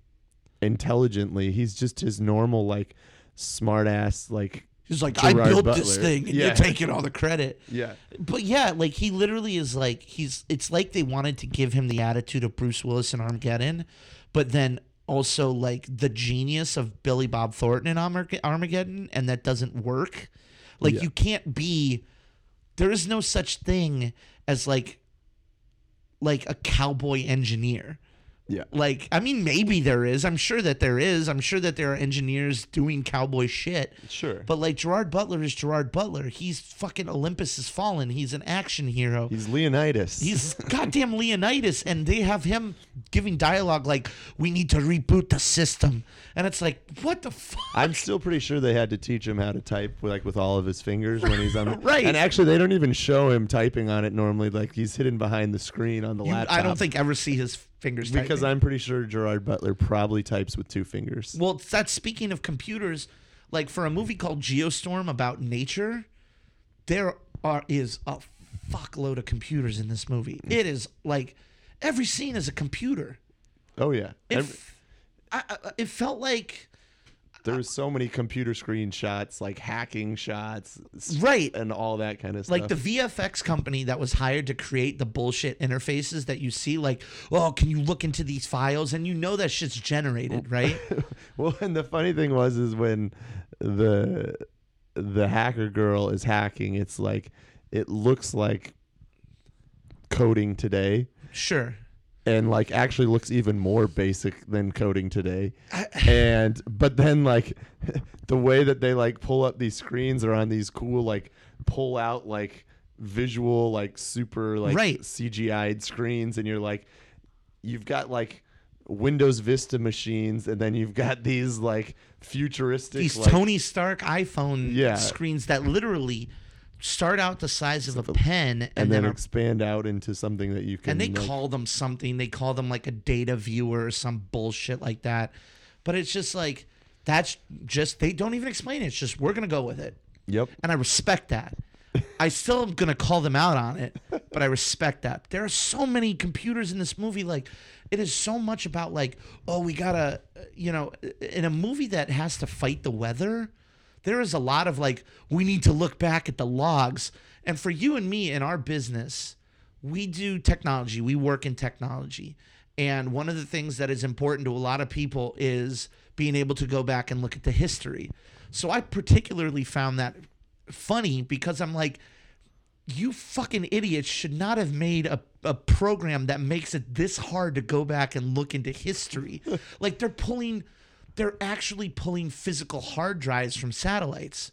intelligently. He's just his normal like smart ass like He's like, I Gerard built this thing, and Yeah. you're taking all the credit. yeah But yeah, like he literally is like he's. It's like they wanted to give him the attitude of Bruce Willis in Armageddon, but then also like the genius of Billy Bob Thornton in Armageddon, and that doesn't work. Like Yeah. you can't be. There is no such thing as like, like a cowboy engineer. Yeah Like, I mean, maybe there is. I'm sure that there is. I'm sure that there are engineers doing cowboy shit. sure. But like Gerard Butler is Gerard Butler. He's fucking Olympus has fallen. He's an action hero. he's Leonidas. He's goddamn Leonidas, and they have him giving dialogue like, "We need to reboot the system," and it's like, what the fuck? I'm still pretty sure they had to teach him how to type like with all of his fingers when he's on. Right. And actually, they don't even show him typing on it normally. Like he's hidden behind the screen on the You- laptop. I don't think ever see his fingers because typing. I'm pretty sure Gerard Butler probably types with two fingers. Well, that's speaking of computers. Like for a movie called Geostorm about nature, there are is a fuckload of computers in this movie. Mm. It is like every scene is a computer. Oh yeah. It, Every- f- I, I, it felt like there was so many computer screen shots, like hacking shots, Right. and all that kind of stuff. like the VFX company that was hired to create the bullshit interfaces that you see. Like, oh, can you look into these files? And you know that shit's generated, right? well, and the funny thing was is when the the hacker girl is hacking, it's like it looks like coding today. sure. And like actually looks even more basic than coding today. and but then like the way that they like pull up these screens are on these cool like pull out like visual like super like Right. CGI'd screens and you're like you've got like Windows Vista machines and then you've got these like futuristic These like, Tony Stark iPhone Yeah. screens that literally start out the size of a pen and, and then are expand out into something that you can and they call them something. They call them like a data viewer or some bullshit like that. But it's just like that's just they don't even explain it. It's just we're gonna go with it. Yep. and I respect that. I still am gonna call them out on it, but I respect that. There are so many computers in this movie. Like, it is so much about like, oh, we gotta, you know, in a movie that has to fight the weather. There is a lot of like, we need to look back at the logs. And for you and me in our business, we do technology. We work in technology. And one of the things that is important to a lot of people is being able to go back and look at the history. So I particularly found that funny because I'm like, you fucking idiots should not have made a, a program that makes it this hard to go back and look into history. like they're pulling, they're actually pulling physical hard drives from satellites.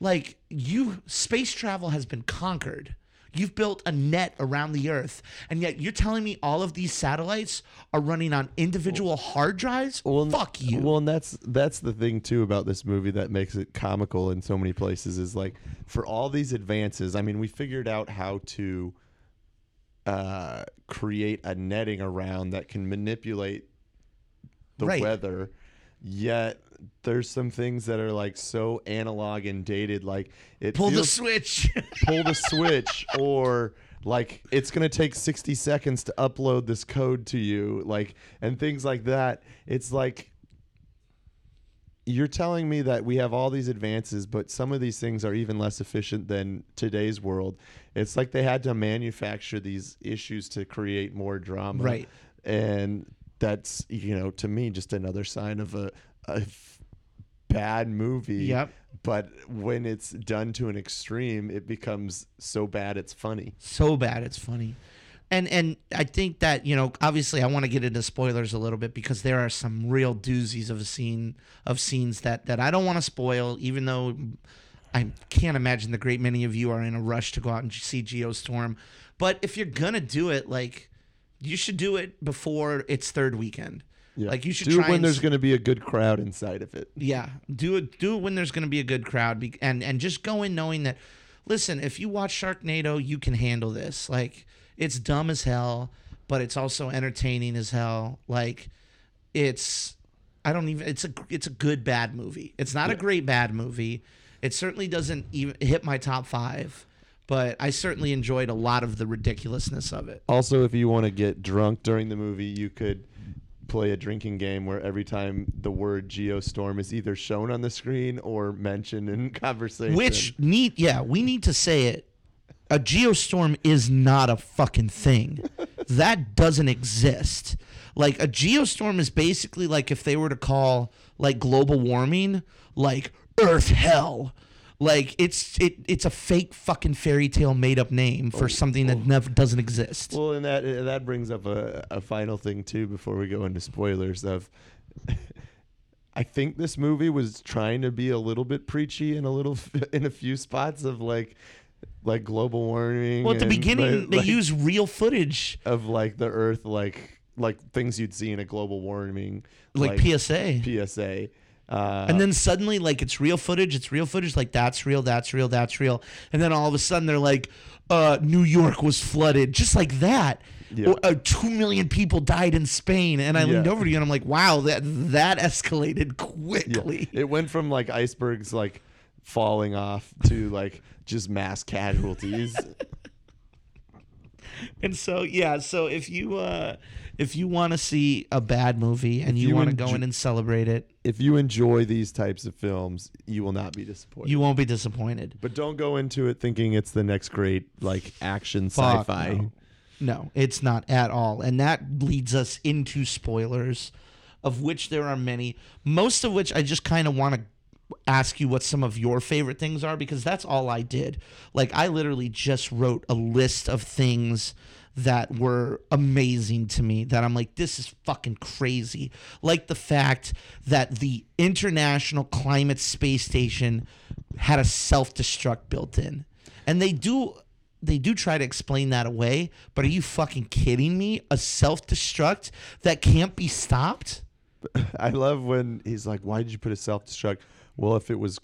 Like you, space travel has been conquered. You've built a net around the Earth, and yet you're telling me all of these satellites are running on individual hard drives? Well, Fuck you. Well, and that's that's the thing too about this movie that makes it comical in so many places is like for all these advances. I mean, we figured out how to uh, create a netting around that can manipulate the Right. weather. Yet there's some things that are like so analog and dated. Like it Pull the switch. pull the switch or like it's going to take 60 seconds to upload this code to you like and things like that it's like you're telling me that we have all these advances but some of these things are even less efficient than today's world it's like they had to manufacture these issues to create more drama Right. and that's you know to me just another sign of a, a f- bad movie. Yep. but when it's done to an extreme it becomes so bad it's funny. So bad it's funny. And and i think that you know obviously i want to get into spoilers a little bit because there are some real doozies of a scene of scenes that that i don't want to spoil even though i can't imagine the great many of you are in a rush to go out and see geostorm but if you're gonna do it like you should do it before its third weekend Yeah. like you should do it when there's going to be a good crowd inside of it yeah, do it. Do it when there's going to be a good crowd, be, and and just go in knowing that. Listen, if you watch Sharknado, you can handle this. Like it's dumb as hell, but it's also entertaining as hell. Like it's, I don't even. It's a it's a good bad movie. It's not a great bad movie. It certainly doesn't even hit my top five, but I certainly enjoyed a lot of the ridiculousness of it. also if you want to get drunk during the movie you could play a drinking game where every time the word geostorm is either shown on the screen or mentioned in conversation Which need yeah, we need to say it. A geostorm is not a fucking thing. that doesn't exist. Like a geostorm is basically like if they were to call like global warming like earth hell. Like it's it it's a fake fucking fairy tale made up name for oh, something that oh. never doesn't exist. Well, and that and that brings up a, a final thing too before we go into spoilers of I think this movie was trying to be a little bit preachy in a little in a few spots of like like global warming. Well, at the beginning like- they like, use real footage of like the earth like like things you'd see in a global warming like, PSA. PSA. Uh, And then suddenly, like it's real footage. It's real footage. Like that's real. That's real. That's real. And then all of a sudden, they're like, uh, "New York was flooded," just like that. Yeah. Or, uh, two million people died in Spain, and I leaned over to you and I'm like, "Wow, that that escalated yeah, quickly." it went from like icebergs like falling off to like just mass casualties. And so, yeah. So if you uh, if you want to see a bad movie and you, you want to go in and celebrate it, if you enjoy these types of films, you will not be disappointed. you won't be disappointed. but don't go into it thinking it's the next great like action Fuck, sci-fi. No. No, it's not at all. And that leads us into spoilers, of which there are many. Most of which I just kind of want to ask you what some of your favorite things are because that's all I did. Like, I literally just wrote a list of things that were amazing to me that I'm like, this is fucking crazy. Like the fact that the International Climate Space Station had a self destruct built in. And they do they do try to explain that away, but are you fucking kidding me? A self destruct that can't be stopped? I love when he's like, "Why did you put a self-destruct?" Well, if it was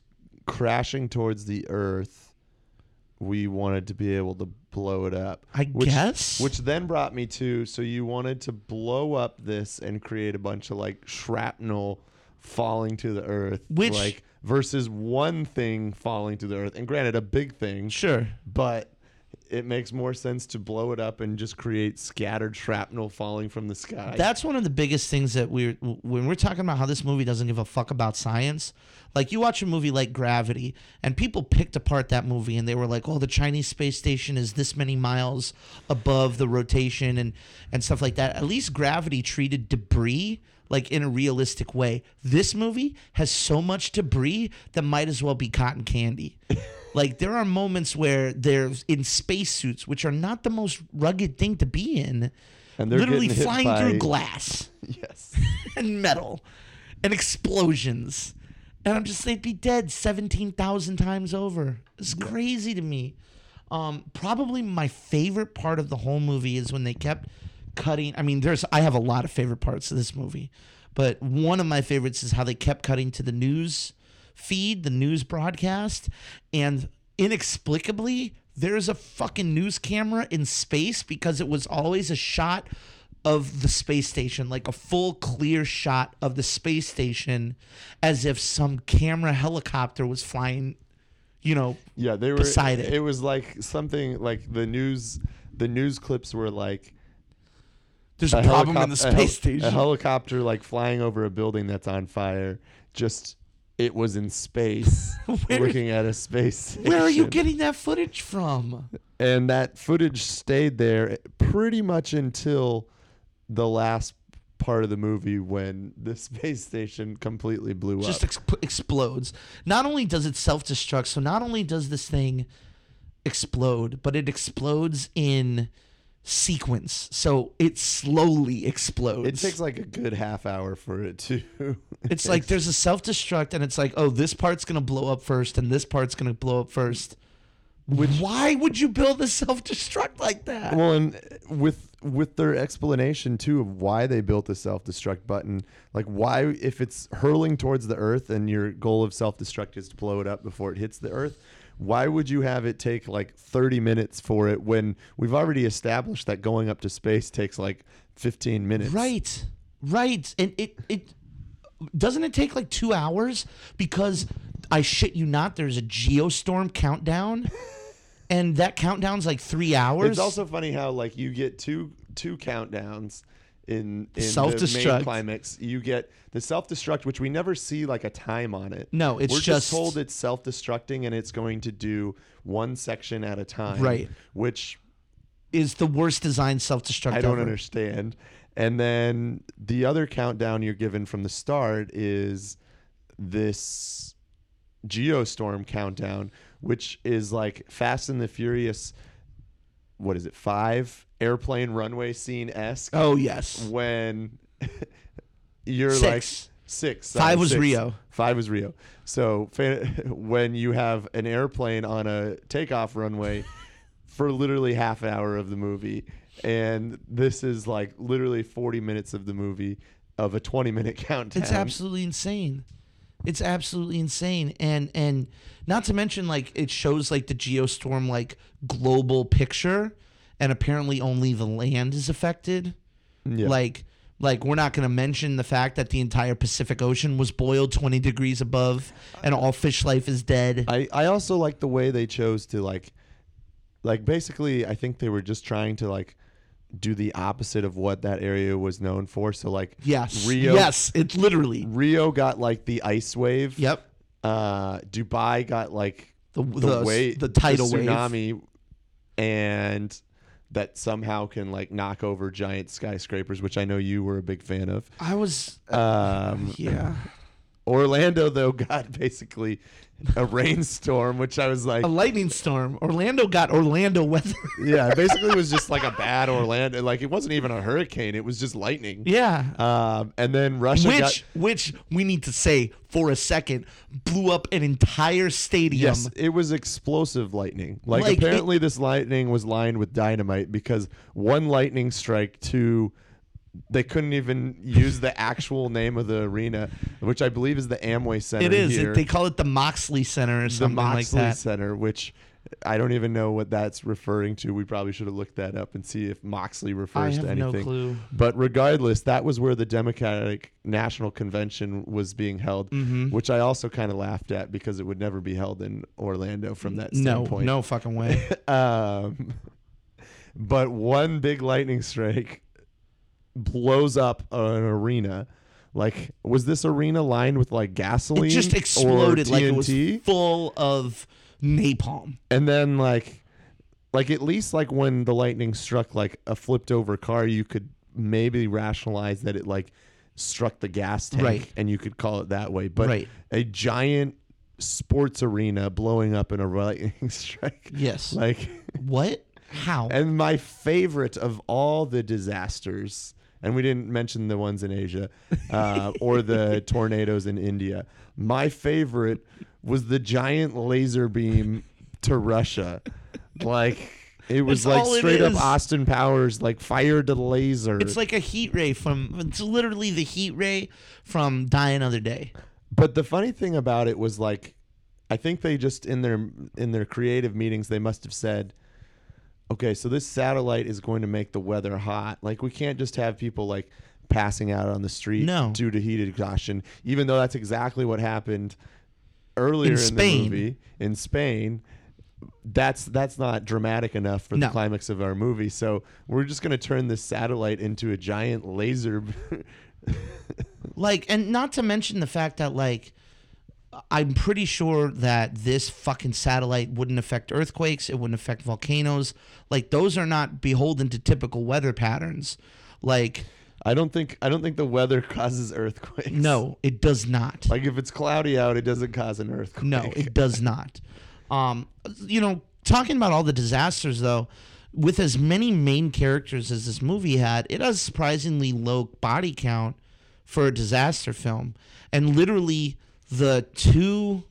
crashing towards the Earth, we wanted to be able to blow it up. I which, guess. Which then brought me to so you wanted to blow up this and create a bunch of like shrapnel falling to the earth, Which- like versus one thing falling to the earth. And granted, a big thing, sure. but it makes more sense to blow it up and just create scattered shrapnel falling from the sky. That's one of the biggest things that we're when we're talking about how this movie doesn't give a fuck about science. Like you watch a movie like Gravity, and people picked apart that movie and they were like, "Oh, the Chinese space station is this many miles above the rotation and and stuff like that." At least Gravity treated debris like in a realistic way. This movie has so much debris that might as well be cotton candy. like there are moments where they're in spacesuits, which are not the most rugged thing to be in and they're literally flying by- through glass Yes. and metal and explosions. And I'm just they'd be dead 17,000 times over. It's crazy to me. Um, probably my favorite part of the whole movie is when they kept cutting. I mean, there's I have a lot of favorite parts of this movie, but one of my favorites is how they kept cutting to the news feed, the news broadcast, and inexplicably there's a fucking news camera in space because it was always a shot of the space station, like a full clear shot of the space station, as if some camera helicopter was flying, you know, Yeah, they were. beside it. It was like something like the news. The news clips were like there's a, problem in the helicop- a space hel- station. A helicopter like flying over a building that's on fire. Just it was in space, Where- looking at a space. Station. Where are you getting that footage from? And that footage stayed there pretty much until the last part of the movie when the space station completely blew Just up. ex- explodes. Not only does it self destruct, so not only does this thing explode, but it explodes in sequence. So it slowly explodes. It takes like a good half hour for it to. It's like there's a self destruct, and it's like, oh, this part's gonna blow up first, and this part's gonna blow up first. Why would you build a self destruct like that? Well, and with with their explanation too of why they built the self destruct button, like why if it's hurling towards the Earth and your goal of self destruct is to blow it up before it hits the Earth, why would you have it take like thirty minutes for it when we've already established that going up to space takes like fifteen minutes? Right, right, and it it doesn't it take like two hours because I shit you not, there's a geostorm countdown, and that countdown's like three hours. It's also funny how like you get two two countdowns in, in the Self-destruct. main climax. You get the self destruct, which we never see like a time on it. No, it's we're just- told it's self destructing and it's going to do one section at a time. Right. Which is the worst designed self destruct. I don't ever. understand. And then the other countdown you're given from the start is this Geostorm countdown, which is like Fast and the Furious. What is it? Five airplane runway scene esque. Oh yes, When you're Six. like six. Five was six. Rio. Five was Rio. So when you have an airplane on a takeoff runway for literally half an hour of the movie, and this is like literally 40 minutes of the movie of a 20 minute countdown. It's absolutely insane. It's absolutely insane, and and not to mention like it shows like the geostorm like global picture, and apparently only the land is affected. Yeah. Like like we're not going to mention the fact that the entire Pacific Ocean was boiled twenty degrees above, and all fish life is dead. I, I also like the way they chose to like like basically I think they were just trying to like do the opposite of what that area was known for. So like yes, Rio yes, it literally. Rio got like the ice wave. Yep. Uh Dubai got like The the, the, wave the tidal wave. tsunami and that somehow can like knock over giant skyscrapers, which I know you were a big fan of. I was Um yeah. Orlando though got basically a rainstorm, which I was like A lightning storm. Orlando got Orlando weather. Yeah, it basically was just like a bad Orlando. Like it wasn't even a hurricane; it was just lightning. yeah. Um, and then Russia which got which we need to say for a second blew up an entire stadium. yes, it was explosive lightning. Like, Like, apparently, this lightning was lined with dynamite because one lightning strike to they couldn't even use the actual name of the arena, which I believe is the Amway Center. It is. It, they call it the Moxley Center or the something like Moxley that. Center, which I don't even know what that's referring to. We probably should have looked that up and see if Moxley I refers have to no anything. clue. But regardless, that was where the Democratic National Convention was being held, Mm-hmm. which I also kind of laughed at because it would never be held in Orlando from that No, standpoint. no fucking way. Um, but one big lightning strike blows up an arena. Like, was this arena lined with like gasoline? it just exploded like it was full of napalm. and then like like at least like when the lightning struck like a flipped over car you could maybe rationalize that it like struck the gas tank Right. and you could call it that way but Right. a giant sports arena blowing up in a lightning strike Yes. like what? How? and my favorite of all the disasters and we didn't mention the ones in asia uh, or the tornadoes in india my favorite was the giant laser beam to russia like it was That's like straight up. Austin Powers, like fire to the laser. It's like a heat ray from. It's literally the heat ray from Die Another Day. But the funny thing about it was like I think they just in their in their creative meetings they must have said okay, so this satellite is going to make the weather hot. Like we can't just have people like passing out on the street No. due to heat exhaustion even though that's exactly what happened earlier In in, Spain. the movie in Spain. That's that's not dramatic enough for No. the climax of our movie. So we're just going to turn this satellite into a giant laser Like, and not to mention the fact that, like, I'm pretty sure that this fucking satellite wouldn't affect earthquakes. It wouldn't affect volcanoes. Like, those are not beholden to typical weather patterns. Like, I don't think I don't think the weather causes earthquakes. no, it does not. Like if it's cloudy out, it doesn't cause an earthquake. No, it does not. Um, you know, talking about all the disasters though, with as many main characters as this movie had, it has surprisingly low body count for a disaster film, and literally the two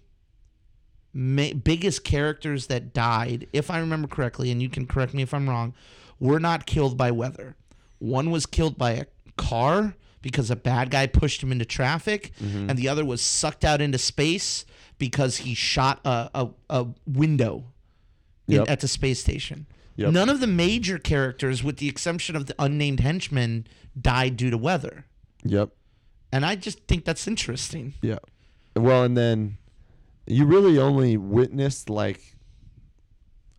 ma- biggest characters that died, if I remember correctly, and you can correct me if I'm wrong, were not killed by weather. One was killed by a car because a bad guy pushed him into traffic, Mm-hmm. and the other was sucked out into space because he shot a, a, a window in, Yep. at the space station. Yep. None of the major characters, with the exception of the unnamed henchman, died due to weather. Yep. And I just think that's interesting. Yeah. Well, and then you really only witnessed like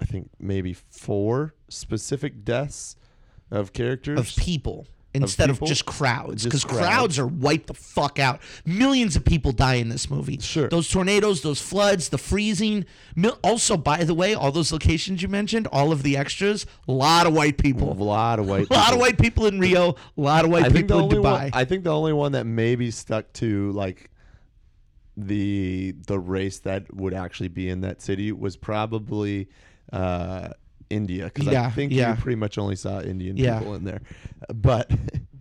I think maybe four specific deaths of characters. of people instead of, people? just crowds because crowds. crowds are wiped the fuck out millions of people die in this movie Sure. those tornadoes those floods the freezing also by the way all those locations you mentioned all of the extras a lot of white people a lot of white. a lot of white people in rio a lot of white I people in dubai one. I think the only one that maybe stuck to like the the race that would actually be in that city was probably uh, India because I think yeah. you pretty much only saw Indian Yeah. people in there, but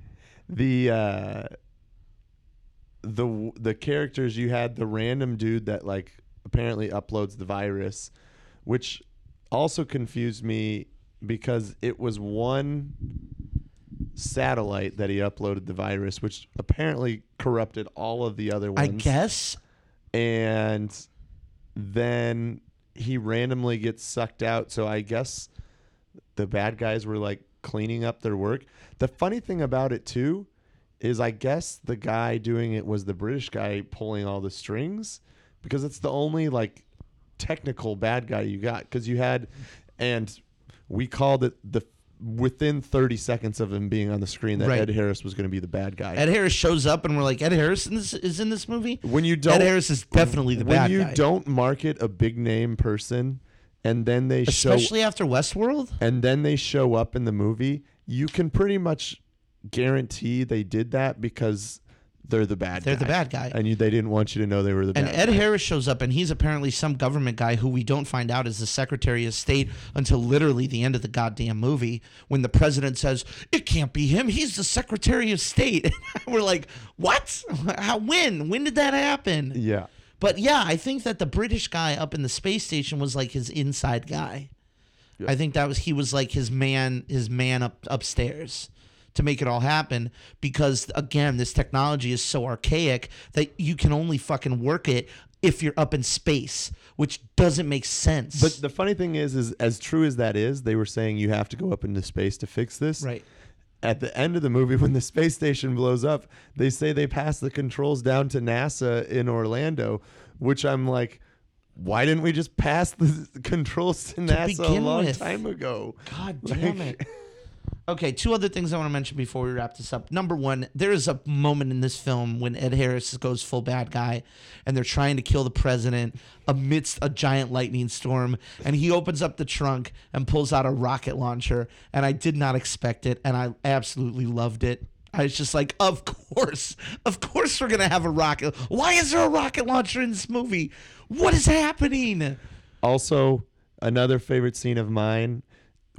the uh, the the characters you had the random dude that like apparently uploads the virus, which also confused me because it was one satellite that he uploaded the virus, which apparently corrupted all of the other ones. i guess And then he randomly gets sucked out. So I guess the bad guys were like cleaning up their work. The funny thing about it too is I guess the guy doing it was the British guy pulling all the strings because it's the only like technical bad guy you got because you had and we called it the within 30 seconds of him being on the screen that Right. Ed Harris was going to be the bad guy. ed harris shows up and we're like ed harris in this, is in this movie when you don't ed harris is definitely the bad guy. when bad you guy don't market a big name person and then they show especially after westworld and then they show up in the movie, you can pretty much guarantee they did that because they're the bad they're guy. the bad guy And you, they didn't want you to know they were the bad. And bad Ed guy. Harris shows up, and he's apparently some government guy who we don't find out is the Secretary of State until literally the end of the goddamn movie when the president says, It can't be him. He's the Secretary of State. We're like, What? How, when? When did that happen? Yeah. But yeah, I think that the British guy up in the space station was like his inside guy. I think that was he was like his man his man up upstairs to make it all happen because again this technology is so archaic that you can only fucking work it if you're up in space which doesn't make sense But the funny thing is, is as true as that is, they were saying you have to go up into space to fix this. right At the end of the movie, when the space station blows up, they say they pass the controls down to NASA in Orlando, which I'm like, why didn't we just pass the controls to, NASA a long with. time ago? god damn it Okay, two other things I want to mention before we wrap this up. Number one, there is a moment in this film when Ed Harris goes full bad guy and they're trying to kill the president amidst a giant lightning storm. And he opens up the trunk and pulls out a rocket launcher. And I did not expect it. And I absolutely loved it. I was just like, of course, of course we're going to have a rocket. Why is there a rocket launcher in this movie? What is happening? Also, another favorite scene of mine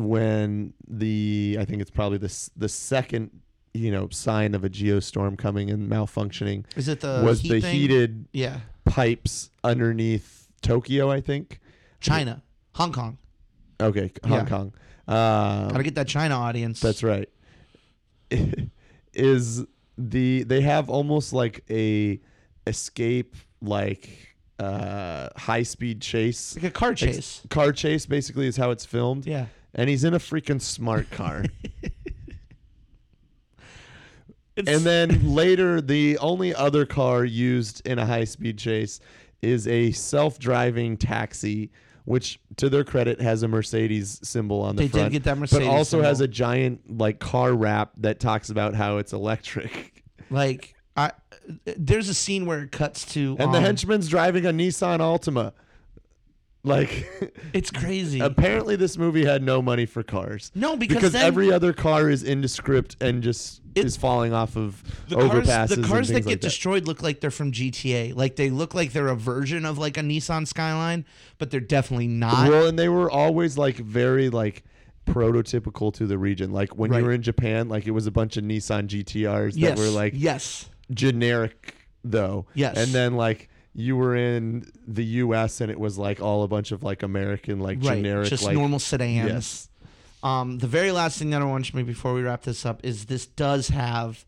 when the I think it's probably the the second you know sign of a geostorm coming and malfunctioning Is it the was heat the thing? heated Yeah. pipes underneath Tokyo. I think China, Hong Kong. Okay, Hong Yeah. Kong. Um, Gotta get that China audience. That's right. is the they have almost like a escape like uh high speed chase. like a car chase. car chase basically is how it's filmed. Yeah. And he's in a freaking smart car. And then later the only other car used in a high speed chase is a self-driving taxi which to their credit has a Mercedes symbol on the They did front get that Mercedes but also has a giant like car wrap that talks about how it's electric. Like I, there's a scene where it cuts to and the um, henchman's driving a Nissan Altima like It's crazy. apparently this movie had no money for cars no, because, then every other car is indescript and just It- is falling off of the cars, overpasses the and cars that things get like destroyed look like they're from GTA. Like they look like they're a version of like a Nissan Skyline, but they're definitely not. well, and they were always like very like prototypical to the region. Like when Right. you were in Japan, like it was a bunch of Nissan GTRs yes. that were like yes. generic though. Yes. And then like you were in the US and it was like all a bunch of like American like Right. generic Just like normal sedans. Yes. Um, the very last thing that I want to me before we wrap this up is this does have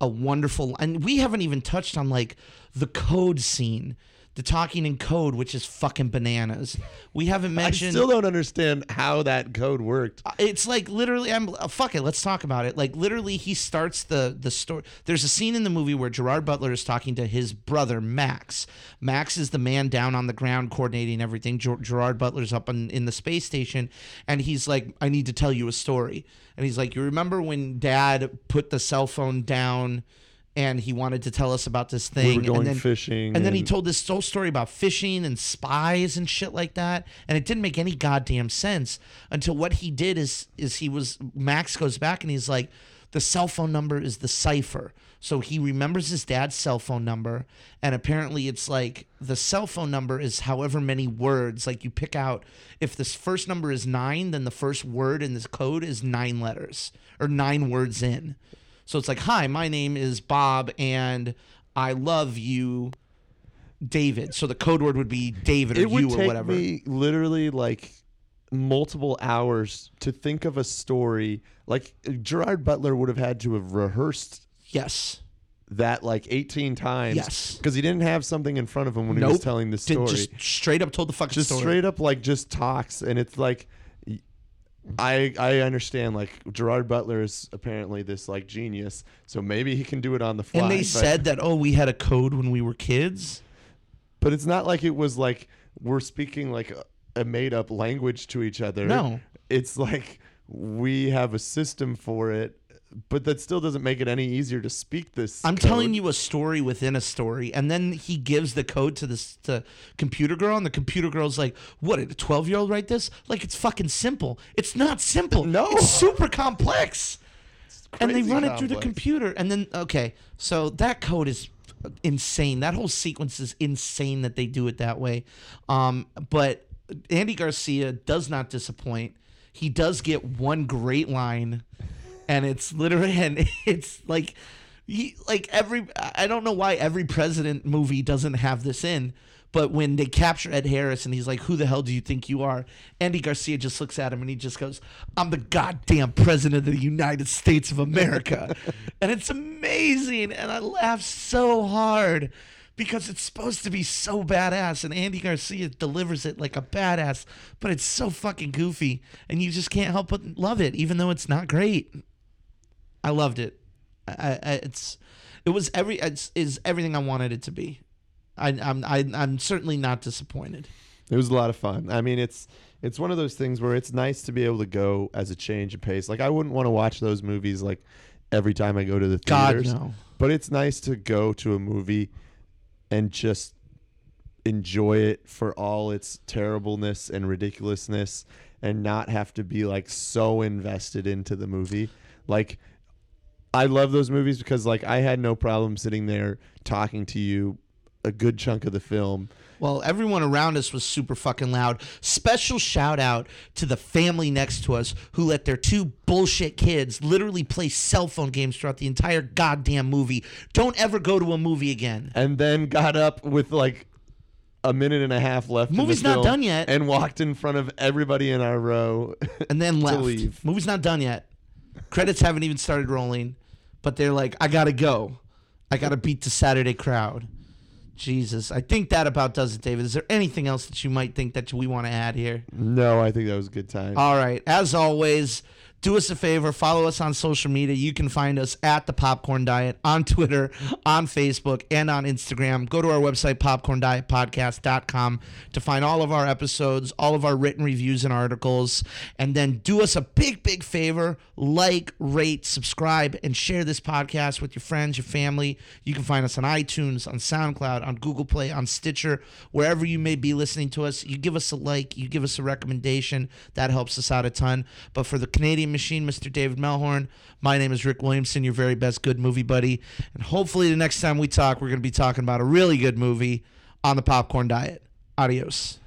a wonderful, and we haven't even touched on like the code scene, the talking in code, which is fucking bananas. We haven't mentioned. I still don't understand how that code worked. it's like literally i'm uh, fuck it let's talk about it like literally he starts the the story there's a scene in the movie where gerard butler is talking to his brother max max is the man down on the ground coordinating everything Ger- gerard butler's up in, in the space station and he's like i need to tell you a story and he's like you remember when dad put the cell phone down and he wanted to tell us about this thing We were going and then, fishing and then he told this whole story about fishing and spies and shit like that, and it didn't make any goddamn sense until what he did is is he was Max goes back and he's like, the cell phone number is the cipher. So he remembers his dad's cell phone number, and apparently it's like the cell phone number is however many words. Like you pick out if this first number is nine, then the first word in this code is nine letters or nine words in. So it's like, hi, my name is Bob, and I love you, David. So the code word would be David or it would you or take whatever. me literally like multiple hours to think of a story. Like Gerard Butler would have had to have rehearsed yes. that like 18 times. Yes. Because he didn't have something in front of him when he was telling the Did- story. just straight up told the fucking just story. straight up like just talks and it's like I I understand like Gerard Butler is apparently this like genius, so maybe he can do it on the fly. and they but, said that, oh, we had a code when we were kids. but it's not like it was like we're speaking like a, a made up language to each other. No. it's like we have a system for it, but that still doesn't make it any easier to speak this. I'm code. telling you a story within a story, and then he gives the code to this to computer girl, and the computer girl's like, "What? Did a 12 year old write this? Like it's fucking simple. It's not simple. No. it's super complex." and they run it through the computer, and then okay, so that code is insane. That whole sequence is insane that they do it that way. Um, but Andy Garcia does not disappoint. He does get one great line, and it's literally and it's like he like every I don't know why every president movie doesn't have this in. But when they capture Ed Harris and he's like, "Who the hell do you think you are?" Andy Garcia just looks at him and he just goes, "I'm the goddamn president of the United States of America," and it's amazing. And I laugh so hard because it's supposed to be so badass, and Andy Garcia delivers it like a badass, but it's so fucking goofy, and you just can't help but love it, even though it's not great. I loved it. I, I it's it was every it's is everything I wanted it to be. I, I'm I, I'm certainly not disappointed. It was a lot of fun. I mean, it's it's one of those things where it's nice to be able to go as a change of pace. Like I wouldn't want to watch those movies like every time I go to the God theaters. no. But it's nice to go to a movie and just enjoy it for all its terribleness and ridiculousness and not have to be like so invested into the movie. Like I love those movies because like I had no problem sitting there talking to you a good chunk of the film. Well, everyone around us was super fucking loud. Special shout out to the family next to us who let their two bullshit kids literally play cell phone games throughout the entire goddamn movie. Don't ever go to a movie again. and then got up with like a minute and a half left. Movie's not done yet. And walked in front of everybody in our row. and then left. leave. Movie's not done yet. Credits haven't even started rolling, but they're like, I gotta go. I gotta beat the Saturday crowd. Jesus, I think that about does it, David. Is there anything else that you might think that we want to add here? no, I think that was a good time. All right. As always, do us a favor, follow us on social media. You can find us at the Popcorn Diet on Twitter, on Facebook, and on Instagram. Go to our website, popcorndietpodcast.com, to find all of our episodes, all of our written reviews and articles. And then do us a big, big favor like, rate, subscribe, and share this podcast with your friends, your family. You can find us on iTunes, on SoundCloud, on Google Play, on Stitcher, wherever you may be listening to us. You give us a like, you give us a recommendation. That helps us out a ton. But for the Canadian machine, Mr. David Melhorn, my name is Rick Williamson, your very best good movie buddy. And hopefully, the next time we talk, we're going to be talking about a really good movie on the popcorn diet. Adios.